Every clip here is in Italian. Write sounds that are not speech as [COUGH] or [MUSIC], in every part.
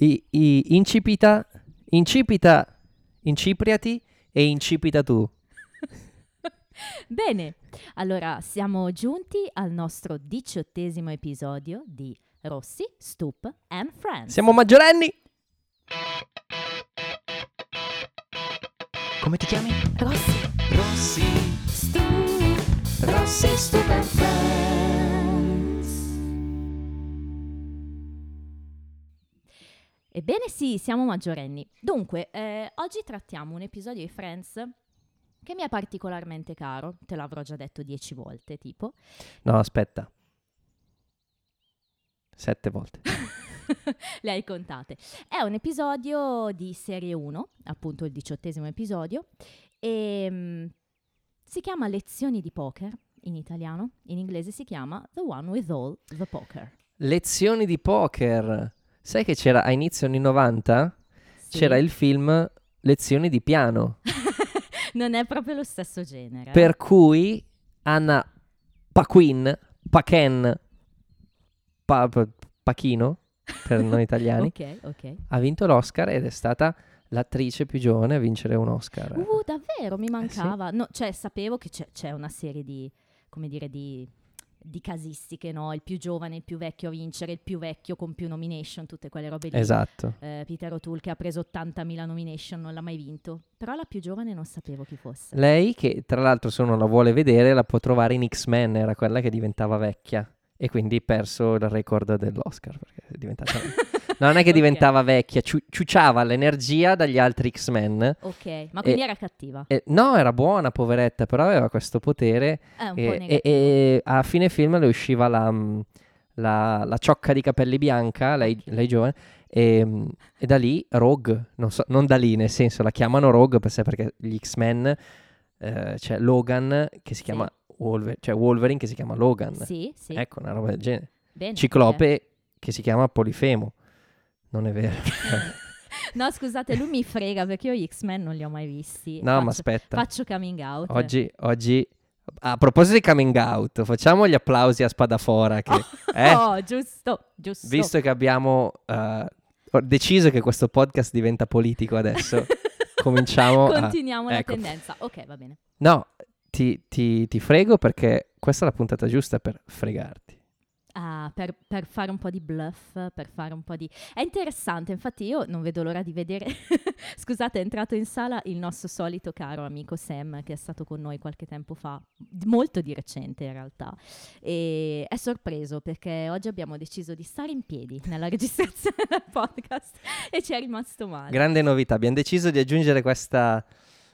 I, i- incipita, incipita, incipriati e incipita tu. [LAUGHS] Bene, allora siamo giunti al nostro diciottesimo episodio di Rossi, Stoop and Friends. Siamo maggiorenni! Come ti chiami? Rossi, Rossi. Stoop, Rossi, Stoop and Friends. Ebbene sì, siamo maggiorenni. Dunque, eh, oggi trattiamo un episodio di Friends che mi è particolarmente caro, te l'avrò già detto dieci volte, tipo. No, aspetta. Sette volte. [LAUGHS] Le hai contate. È un episodio di serie 1, appunto il diciottesimo episodio, e mm, si chiama Lezioni di poker in italiano, in inglese si chiama The One with All the Poker. Lezioni di poker. Sai che c'era a inizio anni 90? Sì. C'era il film Lezioni di piano. [LAUGHS] non è proprio lo stesso genere. eh. Per cui Anna Paquin, Pachen, pa, pa- Pachino, per noi italiani, [LAUGHS] Ok, ok. ha vinto l'Oscar ed è stata l'attrice più giovane a vincere un Oscar. Uh, davvero, mi sì. mancava. No, cioè, sapevo che c'è, c'è una serie di, come dire, di, di casistiche, no? Il più giovane, il più vecchio a vincere, il più vecchio con più nomination, tutte quelle robe lì. Esatto. Eh, Peter O'Toole che ha preso 80.000 nomination, non l'ha mai vinto. Però la più giovane non sapevo chi fosse. Lei, che tra l'altro se uno la vuole vedere, la può trovare in X-Men, era quella che diventava vecchia. E quindi perso il record dell'Oscar. Perché è diventata... [LAUGHS] No, non è che diventava vecchia, ciu- ciucciava l'energia dagli altri X-Men. Ok, ma quindi era cattiva. E- no, era buona, poveretta, però aveva questo potere. È un po' E, e- e a fine film le usciva la, mm, la- la ciocca di capelli bianca, lei, Ok. lei giovane, e, mm, e da lì Rogue, non, so- non da lì, nel senso la chiamano Rogue per sé, perché gli X-Men, eh, c'è Logan che si Sì. chiama Wolverine, cioè Wolverine che si chiama Logan. Sì, sì. Ecco, una roba del genere. Bene, Ciclope che si chiama Polifemo. Non è vero. [LAUGHS] No, scusate, lui mi frega perché io gli X-Men non li ho mai visti. no, ma Faccio- aspetta. Faccio coming out. Oggi, oggi, a proposito di coming out, facciamo gli applausi a Spadafora. Che, eh, [LAUGHS] Oh, giusto, giusto. visto che abbiamo ho deciso che questo podcast diventa politico adesso, [LAUGHS] cominciamo a... Continuiamo la ecco. tendenza. Ok, va bene. No, ti, ti- ti frego perché questa è la puntata giusta per fregarti. Ah, per, per fare un po' di bluff, per fare un po' di... È interessante, infatti io non vedo l'ora di vedere... [LAUGHS] Scusate, è entrato in sala il nostro solito caro amico Sam che è stato con noi qualche tempo fa, molto di recente in realtà, e è sorpreso perché oggi abbiamo deciso di stare in piedi nella [LAUGHS] registrazione del podcast e ci è rimasto male. Grande novità, abbiamo deciso di aggiungere questa,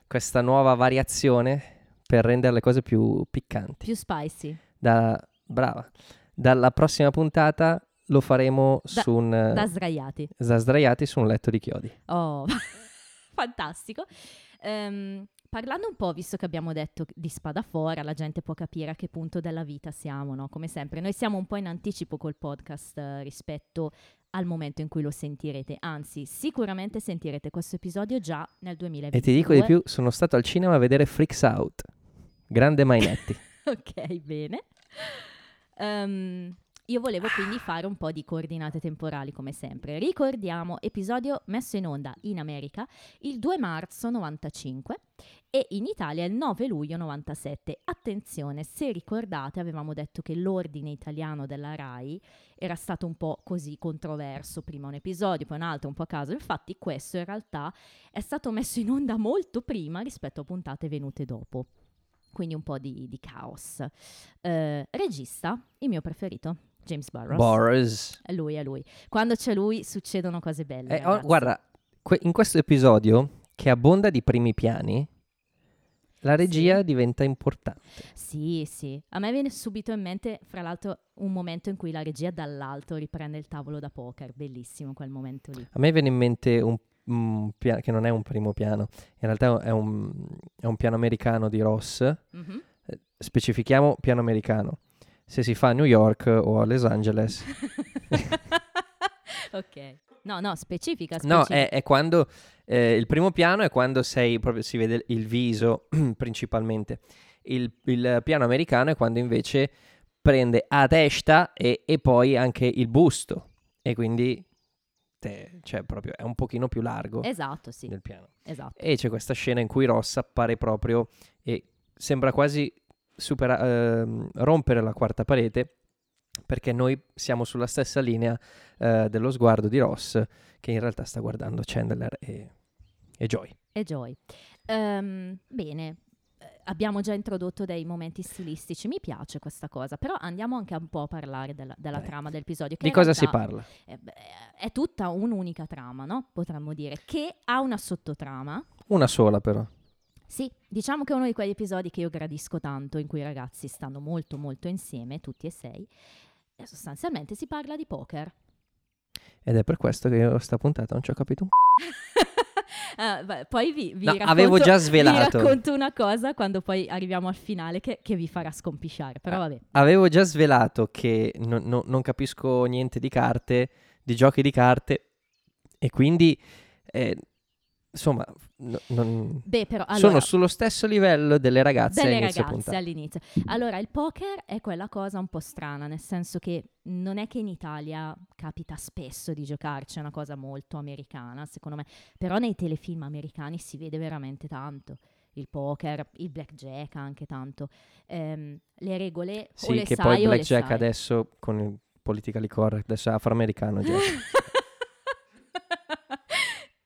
questa nuova variazione per rendere le cose più piccanti. Più spicy, Da, brava. Dalla prossima puntata lo faremo Da- su un... da sdraiati. da sdraiati su un letto di chiodi. Oh, [LAUGHS] fantastico. Ehm, parlando un po', visto che abbiamo detto di Spadafora, la gente può capire a che punto della vita siamo, no? Come sempre, noi siamo un po' in anticipo col podcast eh, rispetto al momento in cui lo sentirete. Anzi, sicuramente sentirete questo episodio già nel 2022. E ti dico di più, sono stato al cinema a vedere Freaks Out. Grande Mainetti. [LAUGHS] ok, bene. Ehm, io volevo quindi fare un po' di coordinate temporali come sempre. Ricordiamo, episodio messo in onda in America il 2 marzo 95 e in Italia il 9 luglio 97. Attenzione, se ricordate avevamo detto che l'ordine italiano della RAI era stato un po' così controverso, prima un episodio, poi un altro, un po' a caso. Infatti questo in realtà è stato messo in onda molto prima rispetto a puntate venute dopo. Quindi un po' di, di caos. Eh, regista, il mio preferito, James Burrows. Boris. È lui, è lui. Quando c'è lui succedono cose belle. Eh, oh, guarda, que- in questo episodio, che abbonda di primi piani, la regia Sì. diventa importante. Sì, sì. A me viene subito in mente, fra l'altro, un momento in cui la regia dall'alto riprende il tavolo da poker. Bellissimo quel momento lì. A me viene in mente un, un piano, che non è un primo piano, in realtà è un, è un piano americano di Ross. Mhm. Eh, Specifichiamo piano americano. Se si fa a New York o a Los Angeles. [LAUGHS] ok. No, no, specifica, No, specifica. è, è quando eh, il primo piano è quando sei proprio si vede il viso [CLEARS THROAT] principalmente. Il, il piano americano è quando invece prende a testa e, e poi anche il busto e quindi parte, cioè proprio è un pochino più largo Esatto, sì, del piano. esatto. E c'è questa scena in cui Ross appare proprio e sembra quasi supera- ehm, rompere la quarta parete perché noi siamo sulla stessa linea eh, dello sguardo di Ross che in realtà sta guardando Chandler e, e Joy. E Joy. Ehm, bene, eh, abbiamo già introdotto dei momenti stilistici, mi piace questa cosa, però andiamo anche un po' a parlare della, della trama dell'episodio. Di cosa si parla? È, è tutta un'unica trama, no? Potremmo dire, che ha una sottotrama. Una sola però. Sì, diciamo che è uno di quegli episodi che io gradisco tanto, in cui i ragazzi stanno molto molto insieme, tutti e sei, e sostanzialmente si parla di poker. Ed è per questo che io sta puntata non ci ho capito un [LAUGHS] [LAUGHS] Beh, poi vi, vi No, racconto, avevo già svelato. Vi racconto una cosa quando poi arriviamo al finale che, che vi farà scompisciare, però vabbè. Avevo già svelato che non- non- non capisco niente di carte, di giochi di carte, e quindi, eh, insomma, no- non- Beh, però allora, sono sullo stesso livello delle ragazze delle all'inizio ragazze all'inizio. Allora, il poker è quella cosa un po' strana, nel senso che non è che in Italia capita spesso di giocarci, è una cosa molto americana, secondo me, però nei telefilm americani si vede veramente tanto. Il poker, il blackjack anche tanto. Ehm, le regole o Sì, le che sai poi o le Blackjack adesso, con il politically correct, adesso afroamericano già. [LAUGHS]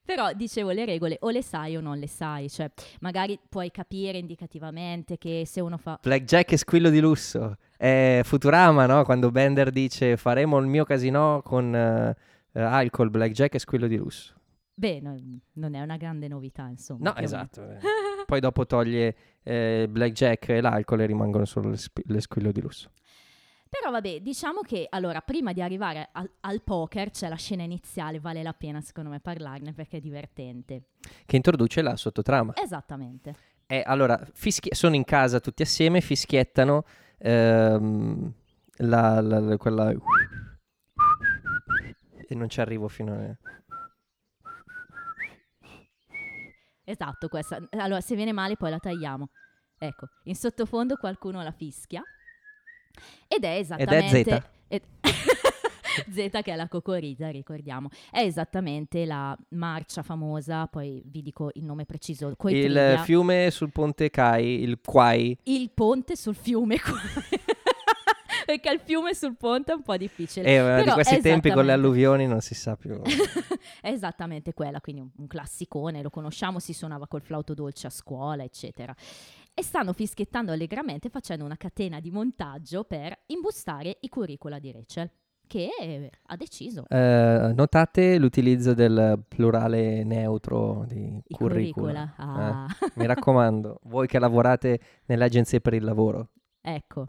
Però dicevo le regole o le sai o non le sai, cioè magari puoi capire indicativamente che se uno fa Blackjack è squillo di lusso. È Futurama, no? Quando Bender dice faremo il mio casino con eh, alcol, Blackjack è squillo di lusso. beh, no- non è una grande novità, insomma. No, esatto. eh. [LAUGHS] Poi dopo toglie eh, Blackjack e l'alcol e rimangono solo le, spi- le squillo di lusso. Però vabbè, diciamo che allora prima di arrivare al, al poker c'è la scena iniziale, vale la pena secondo me parlarne perché è divertente. Che introduce la sottotrama. Esattamente. Eh, allora, fischie- sono in casa tutti assieme, fischiettano ehm, la, la- la- quella... E non ci arrivo fino a... Esatto, questa. Allora, se viene male poi la tagliamo. Ecco, in sottofondo qualcuno la fischia. Ed è esattamente... Ed- [LAUGHS] Zeta che è la cocorita, ricordiamo. È esattamente la marcia famosa, poi vi dico il nome preciso, coi Il fiume sul ponte Kai, il Quai, il ponte sul fiume qua. [LAUGHS] Perché il fiume sul ponte è un po' difficile. eh, di Però questi tempi con le alluvioni non si sa più. [LAUGHS] è esattamente quella, quindi un, un classicone, lo conosciamo, si suonava col flauto dolce a scuola, eccetera. E stanno fischiettando allegramente facendo una catena di montaggio per imbustare i curricula di Rachel, che eh, ha deciso. Eh, notate l'utilizzo del plurale neutro di I curricula. curricula. Ah, Mi raccomando, voi che lavorate nelle agenzie per il lavoro. ecco.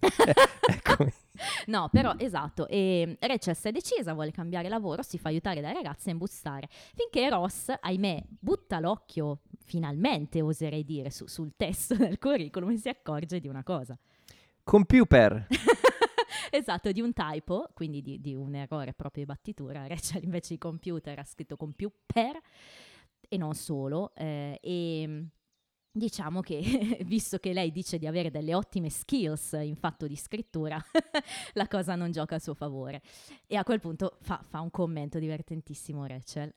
[LAUGHS] Eccomi. [LAUGHS] No, però esatto. E Rachel si è decisa, vuole cambiare lavoro, si fa aiutare dai ragazzi a imbustare. Finché Ross, ahimè, butta l'occhio, finalmente oserei dire, su- sul testo [LAUGHS] del curriculum si accorge di una cosa. Computer. [LAUGHS] esatto, di un typo, quindi di, di un errore proprio di battitura. [LAUGHS] Rachel invece di computer ha scritto computer e non solo. eh, e diciamo che, visto che lei dice di avere delle ottime skills in fatto di scrittura, la cosa non gioca a suo favore. E a quel punto fa, fa un commento divertentissimo Rachel.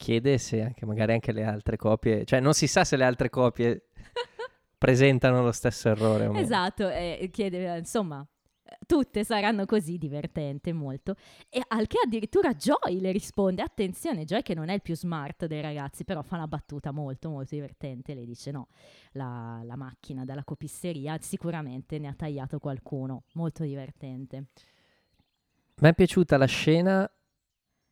Chiede se anche magari anche le altre copie, cioè non si sa se le altre copie [LAUGHS] presentano lo stesso errore o meno. Esatto, e chiede, eh, insomma, eh, tutte saranno così, divertente molto. E al che addirittura Joy le risponde, attenzione, Joy che non è il più smart dei ragazzi, però fa una battuta molto molto divertente, le dice no, la, la macchina della copisteria sicuramente ne ha tagliato qualcuno, molto divertente. Mi è piaciuta la scena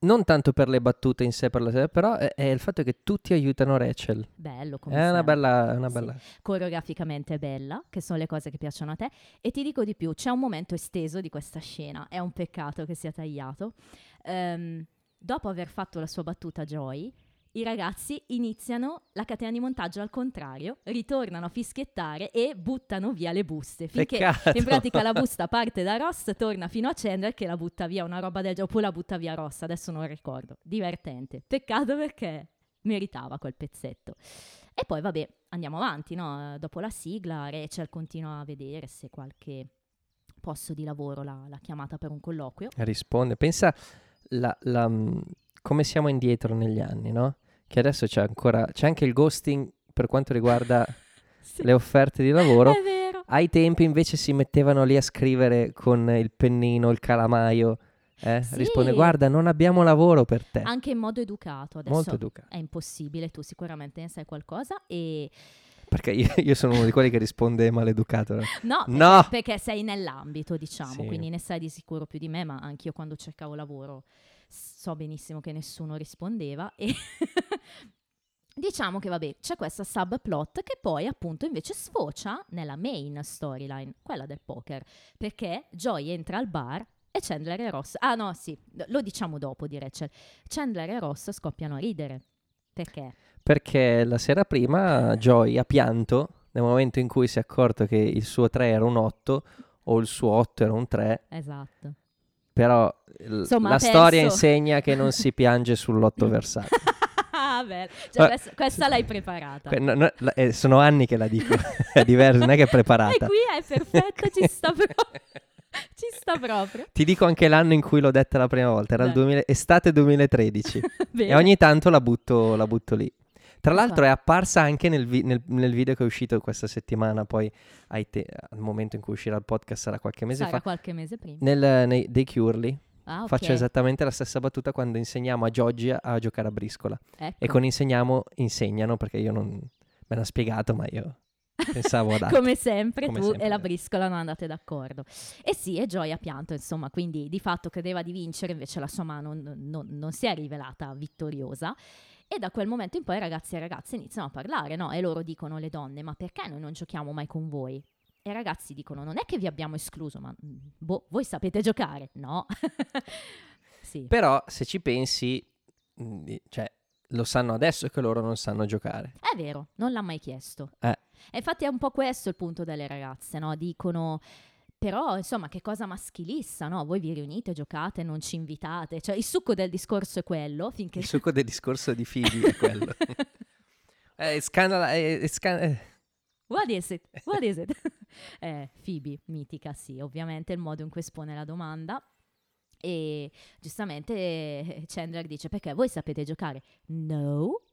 non tanto per le battute in sé, per la- però è, è il fatto che tutti aiutano Rachel. Bello come È una bella, una Sì. bella. coreograficamente è bella, che sono le cose che piacciono a te. E ti dico di più, c'è un momento esteso di questa scena, è un peccato che sia tagliato. Ehm, dopo aver fatto la sua battuta Joy, i ragazzi iniziano la catena di montaggio al contrario, ritornano a fischiettare e buttano via le buste. Finché Peccato. in pratica la busta parte da Ross, torna fino a Chandler che la butta via, una roba del gioco, poi la butta via Ross, adesso non ricordo. Divertente. Peccato perché meritava quel pezzetto. E poi vabbè, andiamo avanti, no? Dopo la sigla Rachel continua a vedere se qualche posto di lavoro l'ha, l'ha chiamata per un colloquio. Risponde. Pensa la- la, come siamo indietro negli anni, no? Che adesso c'è ancora, c'è anche il ghosting per quanto riguarda [LAUGHS] Sì. le offerte di lavoro. È vero. Ai tempi invece si mettevano lì a scrivere con il pennino, il calamaio. eh? Sì. Risponde, guarda, non abbiamo lavoro per te. Anche in modo educato. Adesso Molto educato. è impossibile, tu sicuramente ne sai qualcosa e... Perché io, io sono uno di quelli che risponde maleducato. no? No, perché, No! perché sei nell'ambito, diciamo, Sì. quindi ne sai di sicuro più di me, ma anch'io quando cercavo lavoro so benissimo che nessuno rispondeva e [LAUGHS] diciamo che vabbè, c'è questa subplot che poi appunto invece sfocia nella main storyline, quella del poker, perché Joy entra al bar e Chandler e Ross, ah no sì, lo diciamo dopo di Rachel, Chandler e Ross scoppiano a ridere, perché? Perché la sera prima Joy ha pianto nel momento in cui si è accorto che il suo 3 era un 8 o il suo 8 era un 3, Esatto. Però Insomma, la ha storia insegna che non si piange sull'otto [LAUGHS] versato. Ah. Cioè, Eh, questa, l'hai preparata. Que- no- no, la- eh, sono anni che la dico, [LAUGHS] è diverso, non è che è [LAUGHS] E preparata. qui è perfetta, ci sta proprio. ci sta proprio. Ti dico anche l'anno in cui l'ho detta la prima volta, era il Dai. 2000 estate 2013 Bene. e ogni tanto la butto, la butto lì. Tra l'altro fa? è apparsa anche nel, vi- nel- nel video che è uscito questa settimana, poi te- al momento in cui uscirà il podcast sarà qualche mese Sarà fa, qualche mese prima. nel, nei, dei Curly. Ah, ok. Faccio esattamente la stessa battuta quando insegniamo a Gioggi a, a giocare a briscola. Ecco. E con insegniamo, insegnano, perché io non me l'ha spiegato, ma io pensavo ad [LAUGHS] altro. Come sempre Come tu sempre, e la eh. briscola non andate d'accordo. E sì, e Joy ha pianto, insomma, quindi di fatto credeva di vincere, invece la sua mano non, non- non si è rivelata vittoriosa. E da quel momento in poi ragazzi e ragazze iniziano a parlare, no? E loro dicono le donne, ma perché noi non giochiamo mai con voi? E i ragazzi dicono, non è che vi abbiamo escluso, ma mm, boh, voi sapete giocare? No. [LAUGHS] sì. Però se ci pensi, di- cioè, lo sanno adesso che loro non sanno giocare. È vero, non l'ha mai chiesto. Eh. E infatti è un po' questo il punto delle ragazze, no? Dicono, però insomma, che cosa maschilista, no? Voi vi riunite, giocate, non ci invitate. Cioè, il succo del discorso è quello, finché... Il succo del discorso di Phoebe è quello. [LAUGHS] È scandalo... È, è scan- eh. What is it? What is it? [LAUGHS] eh, Phoebe, mitica, sì, ovviamente il modo in cui espone la domanda. E giustamente eh, Chandler dice, perché voi sapete giocare? No.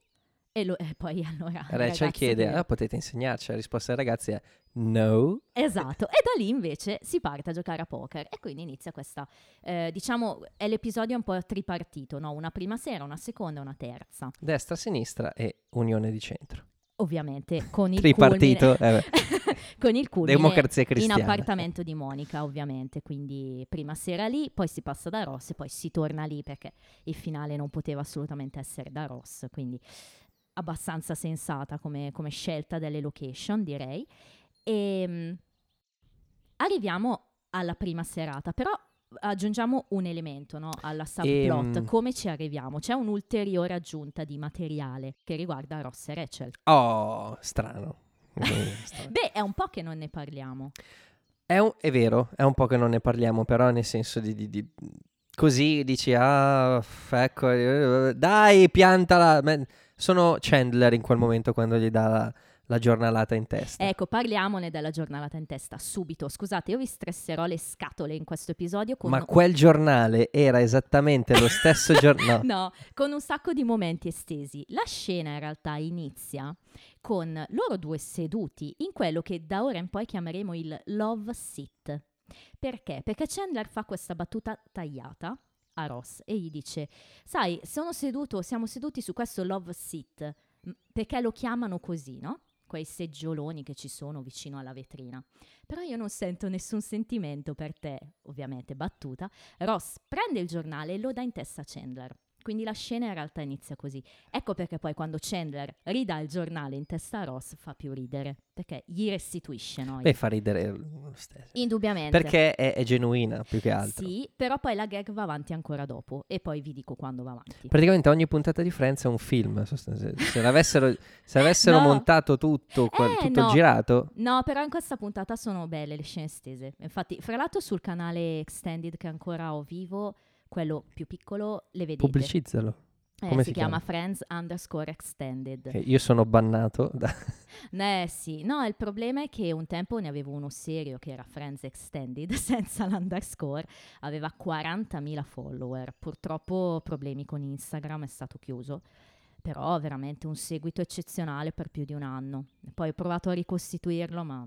E, lo- e poi allora... le Rachel chiede, dicono- ah, potete insegnarci? La risposta dei ragazzi è no. Esatto, e da lì invece si parte a giocare a poker e quindi inizia questa, eh, diciamo, è l'episodio un po' tripartito, no? Una prima sera, una seconda e una terza. Destra, sinistra e unione di centro. Ovviamente con il Tripartito, culmine, eh [LAUGHS] con il culmine Democrazia in appartamento di Monica, ovviamente, quindi prima sera lì, poi si passa da Ross e poi si torna lì perché il finale non poteva assolutamente essere da Ross, quindi abbastanza sensata come, come scelta delle location, direi. E arriviamo alla prima serata, però aggiungiamo un elemento no, alla subplot. Ehm. Come ci arriviamo? C'è un'ulteriore aggiunta di materiale che riguarda Ross e Rachel. Oh, strano. Eh. [LAUGHS] Beh, è un po' che non ne parliamo. È, un- è vero, è un po' che non ne parliamo, però nel senso di... di- di- così dici, ah, ecco, eh, dai, piantala. Sono Chandler in quel momento quando gli dà la, la giornalata in testa. Ecco, parliamone della giornata in testa subito. Scusate, io vi stresserò le scatole in questo episodio Ma quel giornale era esattamente lo stesso [LAUGHS] giornale. No, con un sacco di momenti estesi. La scena in realtà inizia con loro due seduti in quello che da ora in poi chiameremo il love sit. Perché? Perché Chandler fa questa battuta tagliata a Ross e gli dice: Sai, sono seduto, siamo seduti su questo love m- perché lo chiamano così, no? Quei seggioloni che ci sono vicino alla vetrina. Però io non sento nessun sentimento per te, ovviamente battuta. Ross prende il giornale e lo dà in testa a Chandler. Quindi la scena in realtà inizia così. Ecco perché poi quando Chandler ridà il giornale in testa a Ross fa più ridere, perché gli restituisce, no? Beh, fa ridere lo stesso. Indubbiamente. Perché è, è genuina più che altro. Sì, però poi la gag va avanti ancora dopo e poi vi dico quando va avanti. Praticamente ogni puntata di Friends è un film. sostanzialmente. Se l'avessero, se avessero [LAUGHS] No. montato tutto, quel- Eh, tutto no. girato, No, però in questa puntata sono belle le scene estese. Infatti, fra l'altro sul canale Extended che ancora ho vivo, quello più piccolo, le vedete. pubblicizzalo. Eh, Come si, si chiama chiama? Friends underscore extended. Che io sono bannato da... [LAUGHS] Eh sì, no, il problema è che un tempo ne avevo uno serio che era Friends Extended [LAUGHS] senza l'underscore, aveva 40.000 follower, purtroppo problemi con Instagram, è stato chiuso, però veramente un seguito eccezionale per più di un anno. Poi ho provato a ricostituirlo, ma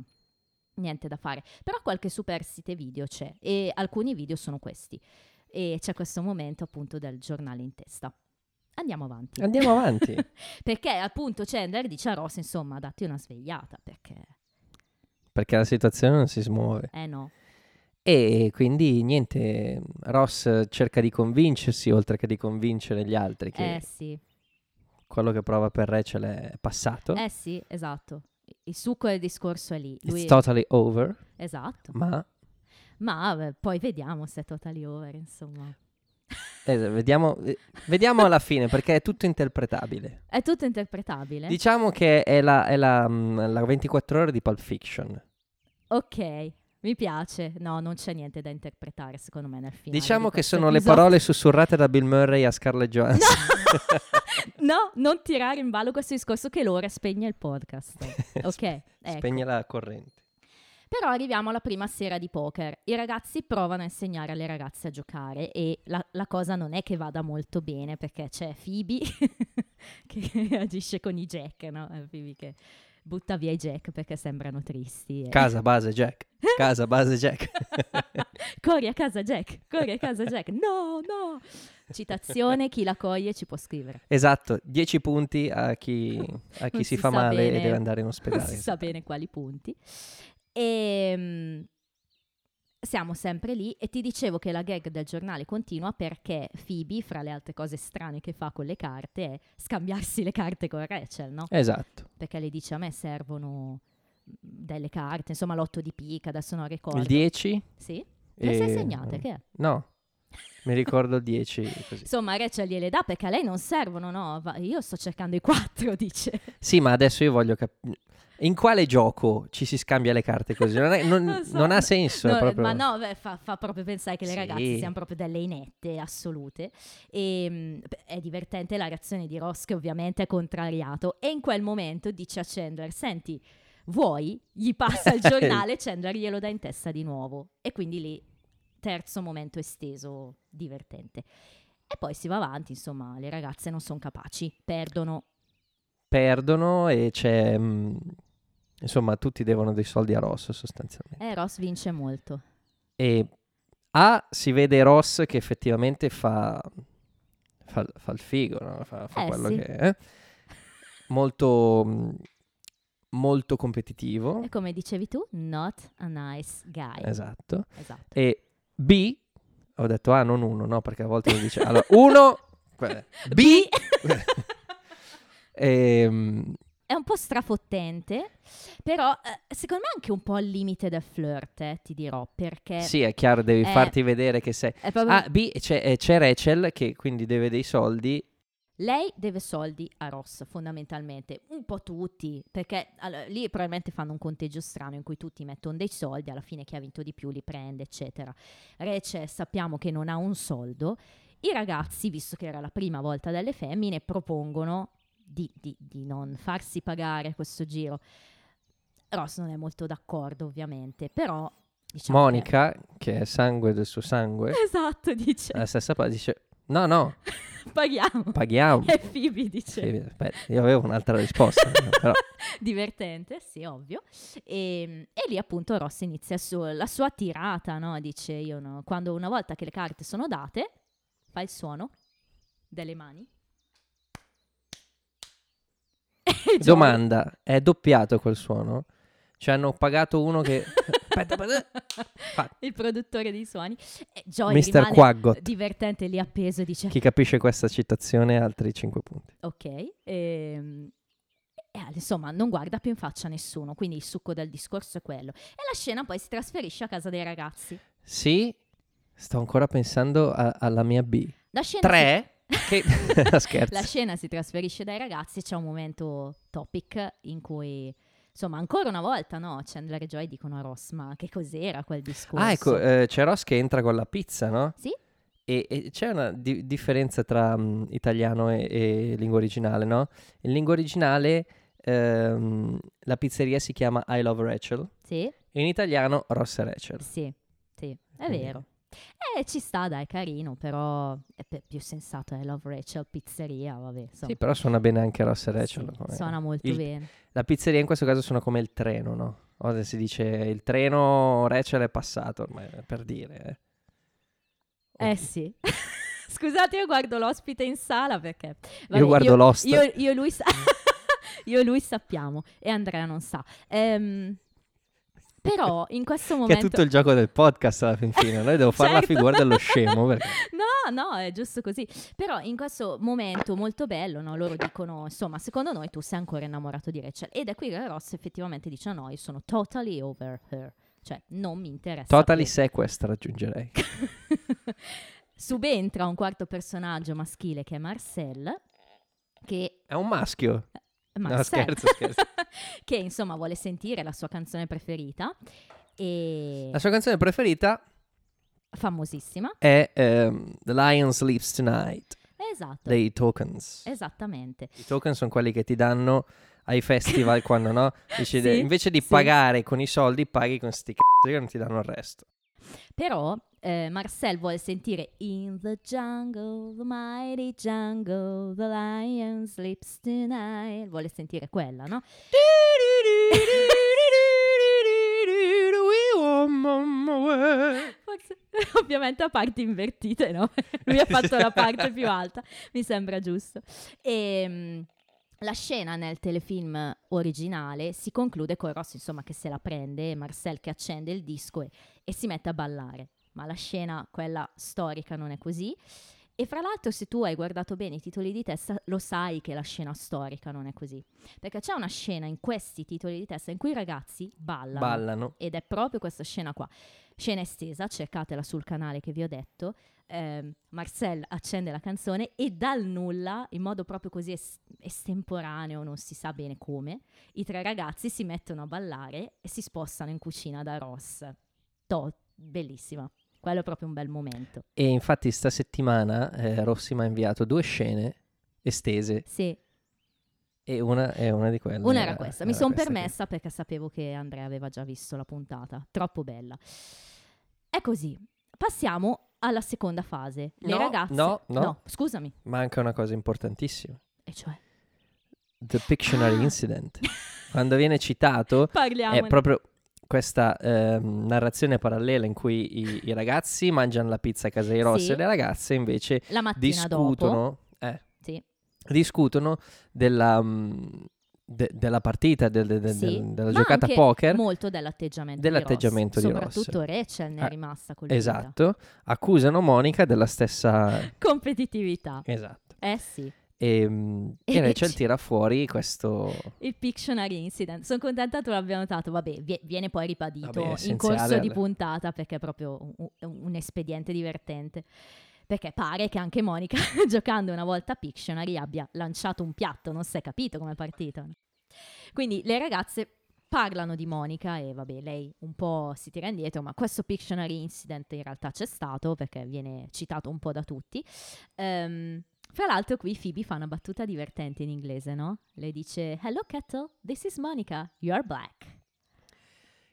niente da fare. Però qualche superstite video c'è e alcuni video sono questi. E c'è questo momento appunto del giornale in testa. Andiamo avanti. Andiamo avanti. [LAUGHS] Perché appunto Chandler dice a Ross, insomma, datti una svegliata, perché perché la situazione non si smuove. eh no. E quindi niente, Ross cerca di convincersi, oltre che di convincere gli altri, che Eh sì, quello che prova per Rachel è passato. eh sì, esatto. Il succo del discorso è lì. Lui- It's totally over, esatto. ma Ma vabbè, poi vediamo se è totally over, insomma. eh, vediamo, eh, vediamo alla fine perché è tutto interpretabile. È tutto interpretabile. Diciamo che è la, è la, mm, la 24 ore di Pulp Fiction. ok, mi piace. No, non c'è niente da interpretare, secondo me, nel finale. Diciamo di che sono le episodio. parole sussurrate da Bill Murray a Scarlett Johansson. [LAUGHS] No, non tirare in ballo questo discorso che l'ora spegne il podcast. [LAUGHS] Ok, ecco. Spegne la corrente. Però arriviamo alla prima sera di poker. I ragazzi provano a insegnare alle ragazze a giocare e la, la cosa non è che vada molto bene perché c'è Phoebe [LAUGHS] che agisce con i jack, no? Eh, Phoebe che butta via i jack perché sembrano tristi. e- Casa base Jack. [LAUGHS] Casa base Jack. [LAUGHS] corri a casa Jack, corri a casa Jack. No, no. Citazione, chi la coglie ci può scrivere. esatto, 10 punti a chi, a chi Non si, si fa male bene. e deve andare in Non ospedale. si sa bene quali punti. E siamo sempre lì e ti dicevo che la gag del giornale continua perché Phoebe, fra le altre cose strane che fa con le carte, è scambiarsi le carte con Rachel, no? Esatto. Perché le dice a me servono delle carte, insomma l'otto di picca, adesso non ricordo. Il 10? Sì? Le sei e- segnate, che è? No, mi ricordo il 10 così. Insomma, Rachel gliele dà perché a lei non servono, no? Io sto cercando i quattro, [LAUGHS] dice. Sì, ma adesso io voglio capire... In quale gioco ci si scambia le carte così? Non, è- [LAUGHS] non- Non so. non ha senso. No, proprio- Ma no, beh, fa, fa proprio pensare che le Sì. ragazze siano proprio delle inette assolute. E mh, beh, è divertente la reazione di Ross che ovviamente è contrariato. E in quel momento dice a Chandler, senti, vuoi? Gli passa il [LAUGHS] giornale, Chandler glielo dà in testa di nuovo. E quindi lì, terzo momento esteso, divertente. E poi si va avanti, insomma, le ragazze non sono capaci, perdono. Perdono e c'è... mm, insomma, tutti devono dei soldi a Ross sostanzialmente. E Ross vince molto. E A si vede Ross che effettivamente fa, fa, fa il figo, no? fa, fa Eh, quello sì. che è. Molto, molto competitivo. E come dicevi tu, not a nice guy. Esatto. Esatto. E B, ho detto A, non uno, no? Perché a volte mi dice... Allora, uno... [LAUGHS] que- B... [LAUGHS] ehm, È un po' strafottente, però eh, secondo me anche un po' al limite del flirt, eh, ti dirò, perché sì, è chiaro, devi Eh, farti vedere che sei... è proprio- Ah, B, c'è, eh, c'è Rachel che quindi deve dei soldi. lei deve soldi a Ross, fondamentalmente, un po' tutti, perché allora, lì probabilmente fanno un conteggio strano in cui tutti mettono dei soldi, alla fine chi ha vinto di più li prende, eccetera. Rachel sappiamo che non ha un soldo, i ragazzi, visto che era la prima volta delle femmine, propongono di, di- di non farsi pagare questo giro. Ross non è molto d'accordo, ovviamente, però... diciamo che- Monica, che è sangue del suo sangue, [LAUGHS] Esatto, dice. la stessa parte dice... No, no, [LAUGHS] Paghiamo. paghiamo. E Phoebe dice. Sì, aspetta, io avevo un'altra risposta, [LAUGHS] però... Divertente, sì, ovvio. E, e lì appunto Ross inizia su- la sua tirata, no? Dice io, no, quando una volta che le carte sono date, fa il suono delle mani. E Joey- [LAUGHS] Domanda, è doppiato quel suono? Ci hanno pagato uno che... [LAUGHS] Aspetta, aspetta. Il produttore dei suoni. E Joy Mr. rimane Quaggot. divertente lì appeso dice Chi capisce questa citazione ha altri 5 punti. ok. ehm, E, insomma, non guarda più in faccia a nessuno, quindi il succo del discorso è quello. E la scena poi si trasferisce a casa dei ragazzi. Sì, sto ancora pensando a- alla mia B. La scena si- 3? Che... [LAUGHS] [LAUGHS] La scena si trasferisce dai ragazzi, c'è un momento topic in cui, insomma, ancora una volta, no, Chandler e Joy dicono a Ross, ma che cos'era quel discorso? Ah, ecco, eh, c'è Ross che entra con la pizza, no? Sì. E, e c'è una di- differenza tra mm, italiano e, e lingua originale, no? In lingua originale ehm, la pizzeria si chiama I Love Rachel, Sì, in italiano Ross e Rachel. sì, sì, è Quindi- vero. Eh, ci sta, dai, carino, però è pe- più sensato è Love Rachel Pizzeria, vabbè, insomma. Sì, però suona bene anche Ross e Sì, Rachel. come- suona molto il- bene. La pizzeria in questo caso suona come il treno, no? Ora si dice il treno Rachel è passato, ormai, per dire. eh. Eh sì. [LAUGHS] Scusate, io guardo l'ospite in sala perché... Io guardo. Io, io e lui sa- [LAUGHS] io lui sappiamo e Andrea non sa. Ehm, però [LAUGHS] in questo Che è momento... tutto il gioco del podcast alla fin fine. Noi devo fare la Certo. figura dello scemo. Perché... [LAUGHS] No, no, è giusto così. Però in questo momento molto bello, no? loro dicono, insomma, secondo noi tu sei ancora innamorato di Rachel. Ed è qui che Ross effettivamente dice a noi, sono totally over her. Cioè, non mi interessa. Totally più. sequest raggiungerei. [LAUGHS] Subentra un quarto personaggio maschile che è Marcel, che... È un maschio. No, Marcel, scherzo, scherzo. [LAUGHS] che insomma vuole sentire la sua canzone preferita e La sua canzone preferita famosissima. è ehm, The Lion Sleeps Tonight Esatto, dei Tokens. esattamente. I token sono quelli che ti danno ai festival quando no? [LAUGHS] Dici, Sì, invece di sì. pagare con i soldi, paghi con sti cazzo che non ti danno il resto. Però eh, Marcel vuole sentire In the jungle, the mighty jungle, the lion sleeps tonight. Vuole sentire quella, no? Forse, [LAUGHS] ovviamente a parti invertite, no? Lui ha fatto la parte più alta, mi sembra giusto. E mm, la scena nel telefilm originale si conclude con Ross, insomma, che se la prende, Marcel che accende il disco e, e si mette a ballare. Ma la scena, quella storica, non è così. E fra l'altro, se tu hai guardato bene i titoli di testa, lo sai che la scena storica non è così. Perché c'è una scena in questi titoli di testa in cui i ragazzi ballano. Ballano. Ed è proprio questa scena qua. Scena estesa, cercatela sul canale che vi ho detto. ehm, Marcel accende la canzone e dal nulla, in modo proprio così es- estemporaneo, non si sa bene come, i tre ragazzi si mettono a ballare e si spostano in cucina da Ross. To- bellissima. Quello è proprio un bel momento. E infatti sta settimana eh, Rossi mi ha inviato due scene estese Sì, e una è una di quelle. una era questa. Mi era sono questa qui. permessa perché sapevo che Andrea aveva già visto la puntata. Troppo bella. È così. Passiamo alla seconda fase. Le No, ragazze... no, no. scusami. Manca una cosa importantissima. E cioè... The Pictionary Ah. Incident. Quando viene citato [LAUGHS] Parliamo. è proprio questa ehm, narrazione parallela in cui i, i ragazzi mangiano la pizza a casa di Ross Sì. e le ragazze invece discutono, eh, Sì. discutono della, mm, de- della partita, del- del- Sì, della giocata anche poker. Molto dell'atteggiamento, Dell'atteggiamento di Ross. Soprattutto Rachel ne è Eh, rimasta colpita. Esatto, accusano Monica della stessa... [LAUGHS] Competitività. Esatto. Eh sì. E, mm, E e Rachel ci- tira fuuri questo... Il Pictionary Incident. Sono contenta tu l'abbia notato. Vabbè, vie- viene poi ribadito Vabbè, in corso di puntata perché è proprio un, un- espediente divertente. Perché pare che anche Monica, [LAUGHS] giocando una volta a Pictionary, abbia lanciato un piatto. Non si è capito come è partito. Quindi le ragazze parlano di Monica e vabbè, lei un po' si tira indietro, ma questo Pictionary Incident in realtà c'è stato perché viene citato un po' da tutti. Ehm, fra l'altro qui Phoebe fa una battuta divertente in inglese, no? Le dice Hello Kettle, this is Monica, you're black.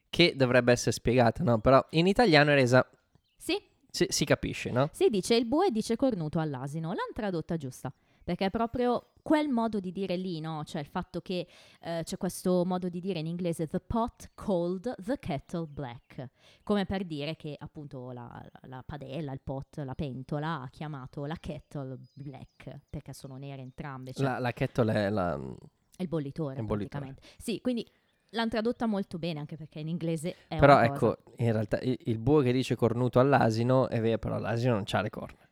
che dovrebbe essere spiegata, no? Però in italiano è resa... Sì, Si, si capisce, no? si dice il bue dice cornuto all'asino, l'hanno tradotta giusta. Perché è proprio quel modo di dire lì, no? Cioè il fatto che eh, c'è questo modo di dire in inglese the pot called the kettle black. Come per dire che appunto la, la- la padella, il pot, la pentola ha chiamato la kettle black. Perché sono nere entrambe. Cioè La, la kettle è la... È il bollitore, il bollitore. Sì, quindi l'hanno tradotta molto bene, anche perché in inglese è Però una cosa. ecco, in realtà il, il bue che dice cornuto all'asino è vero, però l'asino non c'ha le corna.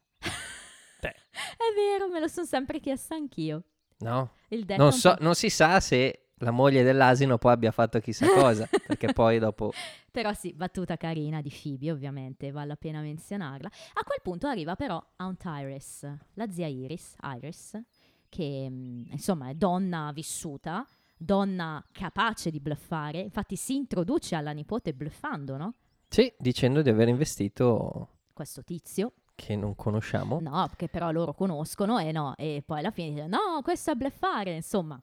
È vero, me lo sono sempre chiesta anch'io. No? Non, so, non si sa se la moglie dell'asino poi abbia fatto chissà [LAUGHS] cosa, perché poi dopo... Però sì, battuta carina di Phoebe, ovviamente, vale la pena menzionarla. A quel punto arriva però Aunt Iris, la zia Iris, Iris, che mh, insomma è donna vissuta, donna capace di bluffare. Infatti si introduce alla nipote bluffando, no? Sì, dicendo di aver investito Questo tizio, che non conosciamo. No, che però loro conoscono e no, e poi alla fine dice no, questo è bleffare, insomma,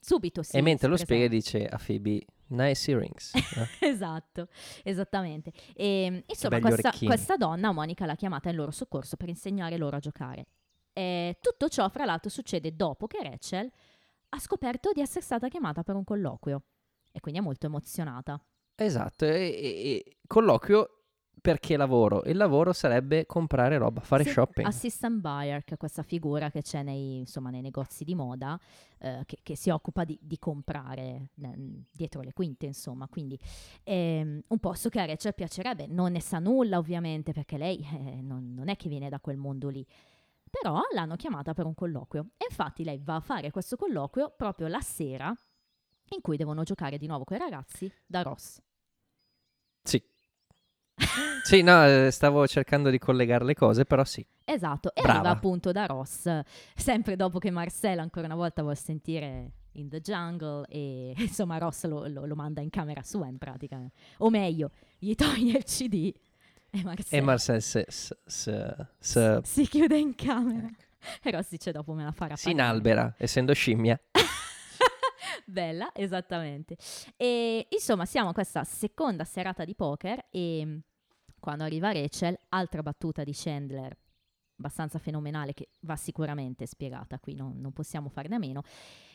subito si e mentre lo spiega dice a Phoebe, nice earrings. no? [LAUGHS] esatto, esattamente. E, insomma, belli questa, questa donna, Monica, l'ha chiamata in loro soccorso per insegnare loro a giocare. E tutto ciò, fra l'altro, succede dopo che Rachel ha scoperto di essere stata chiamata per un colloquio. E quindi è molto emozionata. Esatto, e- e colloquio perché lavoro? Il lavoro sarebbe comprare roba, fare Sì, shopping. Assistant buyer, che è questa figura che c'è nei, insomma, nei negozi di moda, eh, che, che si occupa di, di comprare ne- dietro le quinte, insomma. Quindi ehm, un posto che a Rachel piacerebbe. Non ne sa nulla, ovviamente, perché lei eh, non, non è che viene da quel mondo lì. Però l'hanno chiamata per un colloquio. E infatti lei va a fare questo colloquio proprio la sera in cui devono giocare di nuovo con i ragazzi da Ross. Sì. Sì, no, eh, stavo cercando di collegare le cose, però sì. Esatto, e Brava. arriva appunto da Ross, sempre dopo che Marcella ancora una volta vuol sentire In the Jungle e [LAUGHS] insomma Ross lo, lo- lo manda in camera sua in pratica, o meglio, gli toglie il CD e Marcella E Marcel se, se- se- si chiude in camera. E Ross dice dopo me la farà si inalbera, essendo scimmia. [LAUGHS] Bella, esattamente. E insomma, siamo a questa seconda serata di poker e quando arriva Rachel, altra battuta di Chandler, abbastanza fenomenale, che va sicuramente spiegata qui, non, non possiamo farne a meno.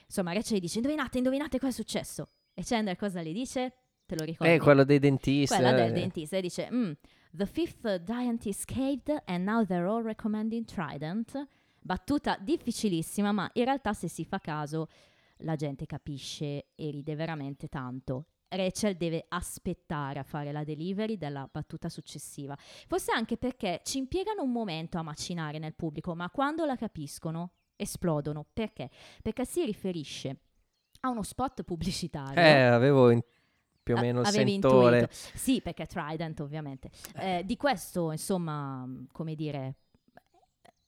Insomma, Rachel dice, indovinate, indovinate cosa è successo? E Chandler cosa le dice? Te lo ricordi? Eh, quello dei dentisti. Quella del eh. dentista e dice "Mm, The fifth dentist caved and now they're all recommending Trident battuta difficilissima ma in realtà se si fa caso la gente capisce e ride veramente tanto Rachel deve aspettare a fare la delivery della battuta successiva forse anche perché ci impiegano un momento a macinare nel pubblico ma quando la capiscono esplodono perché? perché si riferisce a uno spot pubblicitario Eh, avevo in- più o A- meno il avevi sentore. intuito. Sì, perché Trident ovviamente. Eh, di questo, insomma, come dire,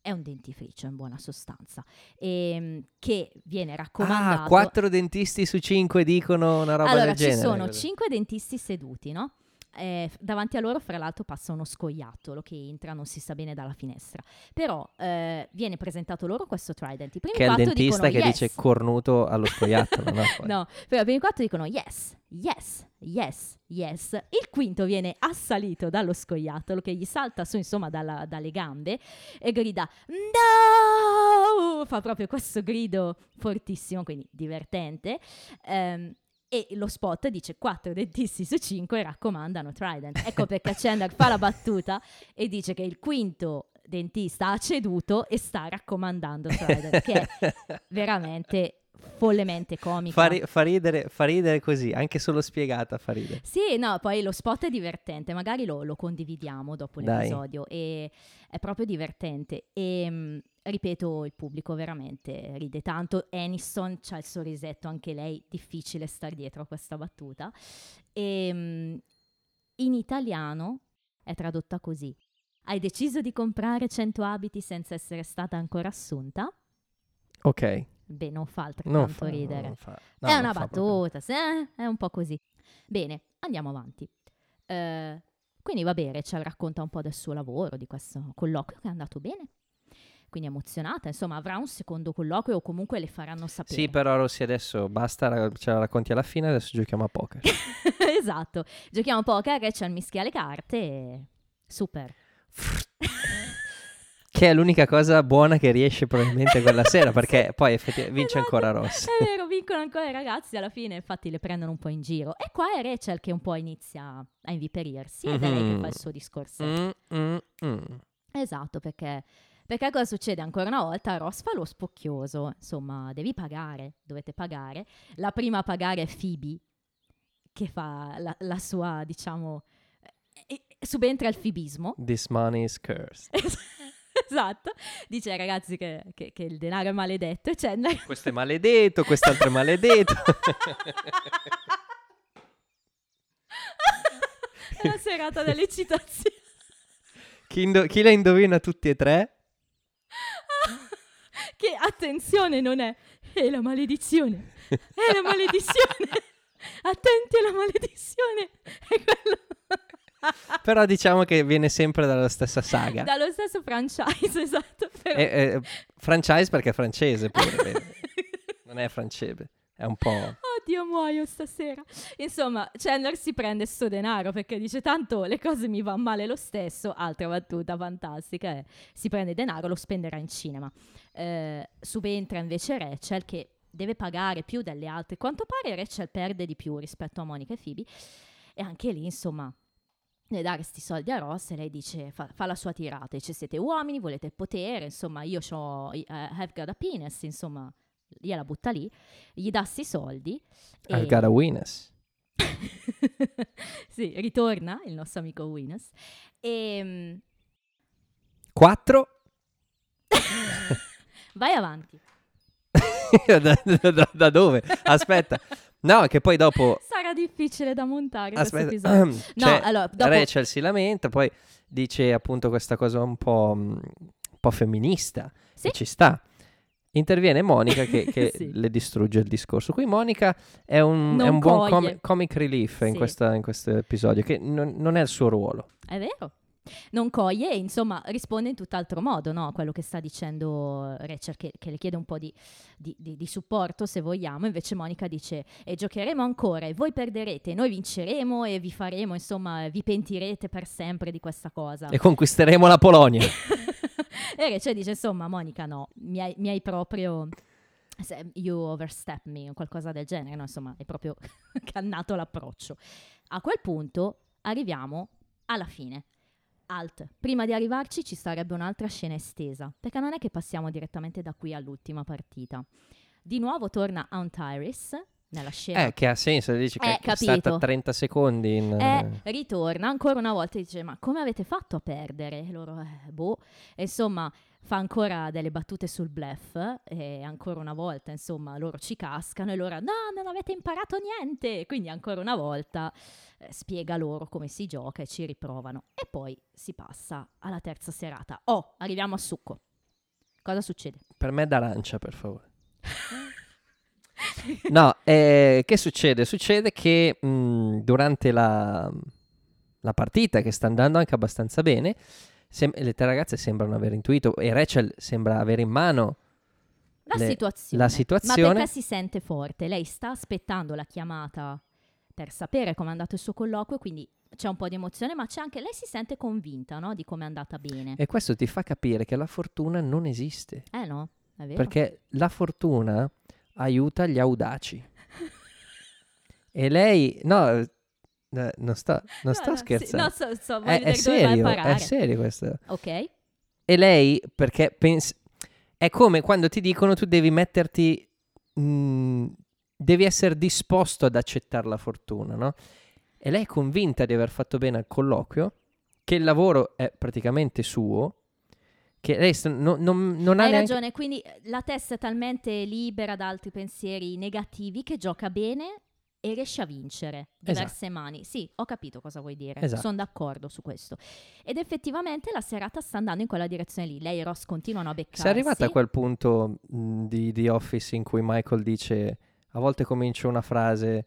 è un dentifricio in buona sostanza, ehm, che viene raccomandato... Ah, quattro dentisti su cinque dicono una roba allora, del ci genere. sono cinque dentisti seduti, no? Eh, davanti a loro, fra l'altro, passa uno scoiattolo che entra, non si sa bene dalla finestra. Però eh, viene presentato loro questo Trident. I primi Che è il dentista dicono che yes. dice cornuto allo scoiattolo. no? [LAUGHS] No, però i primi quattro dicono yes, yes, yes, yes. Il quinto viene assalito dallo scoiattolo che gli salta su, insomma, dalla- dalle gambe e grida no! Fa proprio questo grido fortissimo, quindi divertente. Ehm, e lo spot dice 4 dentisti su 5 raccomandano Trident. Ecco perché Chandler fa la battuta e dice che il quinto dentista ha ceduto e sta raccomandando Trident, che è [LAUGHS] veramente follemente comica. Fa, ri- fa ridere, fa ridere così, anche solo spiegata fa ridere. Sì, no, poi lo spot è divertente, magari lo, lo condividiamo dopo Dai. l'episodio e è proprio divertente e mh, ripeto il pubblico veramente ride tanto, Aniston c'ha il sorrisetto anche lei, difficile star dietro a questa battuta e mh, in italiano è tradotta così. Hai deciso di comprare 100 abiti senza essere stata ancora assunta? Ok. Beh, non fa altrettanto fa, ridere. non fa- no, è una battuta, sì, eh, è un po' così. Bene, andiamo avanti. Eh, quindi va bene, ci racconta un po' del suo lavoro, di questo colloquio che è andato bene. Quindi emozionata, insomma, avrà un secondo colloquio o comunque le faranno sapere. Sì, però Rossi adesso basta, ce la racconti alla fine, adesso giochiamo a poker. [LAUGHS] esatto. Giochiamo a poker, Rachel mischia le carte e... Super. Che è l'unica cosa buona che riesce probabilmente quella sera, [LAUGHS] perché poi effettivamente vince Esatto, ancora Rossi. È vero, vincono ancora i ragazzi, alla fine infatti le prendono un po' in giro. E qua è Rachel che un po' inizia a inviperirsi ed è lei che fa il suo discorso. Mm, mm, mm. Esatto, perché, perché cosa succede ancora una volta? Ross fa lo spocchioso, insomma, devi pagare, dovete pagare. La prima a pagare è Phoebe, che fa la, la sua, diciamo, subentra il fibismo. This money is cursed. [LAUGHS] esatto, dice ai ragazzi che, che- che il denaro è maledetto e Chandler... Questo è maledetto, quest'altro è maledetto. [LAUGHS] è la serata delle citazioni. chi, indo- chi la indovina tutti e tre? [LAUGHS] che attenzione non è, è la maledizione, è la maledizione, [LAUGHS] attenti alla maledizione, è quello. [LAUGHS] Però diciamo che viene sempre dalla stessa saga. Dallo stesso franchise, [LAUGHS] esatto. Però... Eh, eh, franchise perché è francese pure? [LAUGHS] Non è francese, è un po'... Oddio, muoio stasera. Insomma, Chandler si prende sto denaro perché dice tanto le cose mi vanno male lo stesso. Altra battuta fantastica è si prende denaro, lo spenderà in cinema. Eh, subentra invece Rachel che deve pagare più delle altre. Quanto pare Rachel perde di più rispetto a Monica e Phoebe. E anche lì, insomma, deve dare questi soldi a Ross e lei dice, fa, fa la sua tirata, dice siete uomini, volete potere, insomma io ho, uh, have got a penis, insomma gliela butta lì, gli dà sti soldi. I've got a Winners. [LAUGHS] sì, ritorna il nostro amico Winners. E... 4. [LAUGHS] Vai avanti. [LAUGHS] da, da, da, dove? Aspetta. No, che poi dopo... [LAUGHS] Sarà difficile da montare Aspetta. questo episodio. [CLEARS THROAT] no, cioè, allora, dopo... Rachel si lamenta, poi dice appunto questa cosa un po', un po femminista. Sì. Ci sta. Interviene Monica che, [LAUGHS] che Sì. le distrugge il discorso. Qui Monica è un, è un buon com- comic relief in, Sì. questa- in questo episodio, che non, non è il suo ruolo. È vero. Non coglie e insomma risponde in tutt'altro modo no, a quello che sta dicendo Rachel che, che le chiede un po' di, di- di- di supporto se vogliamo, invece Monica dice e giocheremo ancora e voi perderete, noi vinceremo e vi faremo, insomma vi pentirete per sempre di questa cosa. E conquisteremo la Polonia. [LAUGHS] e Rachel dice insomma Monica no, mi hai, mi hai proprio... You overstep me o qualcosa del genere, no? Insomma, hai proprio [LAUGHS] cannato l'approccio. A quel punto arriviamo alla fine. Alt. Prima di arrivarci ci sarebbe un'altra scena estesa, perché non è che passiamo direttamente da qui all'ultima partita. Di nuovo torna Aunt Iris nella scena. eh, che ha senso, dici che Eh, è stata capito. 30 secondi in... E ritorna ancora una volta e dice: Ma come avete fatto a perdere? E loro, eh, boh. E insomma, fa ancora delle battute sul bluff. E ancora una volta, insomma, loro ci cascano. E loro, no, non avete imparato niente. Quindi, ancora una volta, eh, spiega loro come si gioca e ci riprovano. E poi si passa alla terza serata. Oh, arriviamo a succo. Cosa succede? Per me d'arancia, per favore. [LAUGHS] No, eh, che succede? Succede che mh, durante la, la partita, che sta andando anche abbastanza bene, sem- le tre ragazze sembrano aver intuito e Rachel sembra avere in mano La le- situazione. la situazione. Ma perché si sente forte? Lei sta aspettando la chiamata per sapere come è andato il suo colloquio, quindi c'è un po' di emozione, ma c'è anche lei si sente convinta, no, di come è andata bene. e questo ti fa capire che la fortuna non esiste. Eh no, è vero. Perché la fortuna aiuta gli audaci. e lei, no, eh, non sto, non No, sto no, sì, scherzando. no, so, so, è, è serio, è serio questo. Ok? E lei, perché pens- è come quando ti dicono tu devi metterti, mm, devi essere disposto ad accettare la fortuna, no? E lei è convinta di aver fatto bene al colloquio, che il lavoro è praticamente suo, che lei st- no- non, non ha Hai neanche... ragione, quindi la testa è talmente libera da altri pensieri negativi che gioca bene e riesce a vincere diverse mani. Sì, ho capito cosa vuoi dire. Esatto. Sono d'accordo su questo. Ed effettivamente la serata sta andando in quella direzione lì. Lei e Ross continuano a beccarsi. Sei arrivata a quel punto mh, di, di Office in cui Michael dice a volte comincio una frase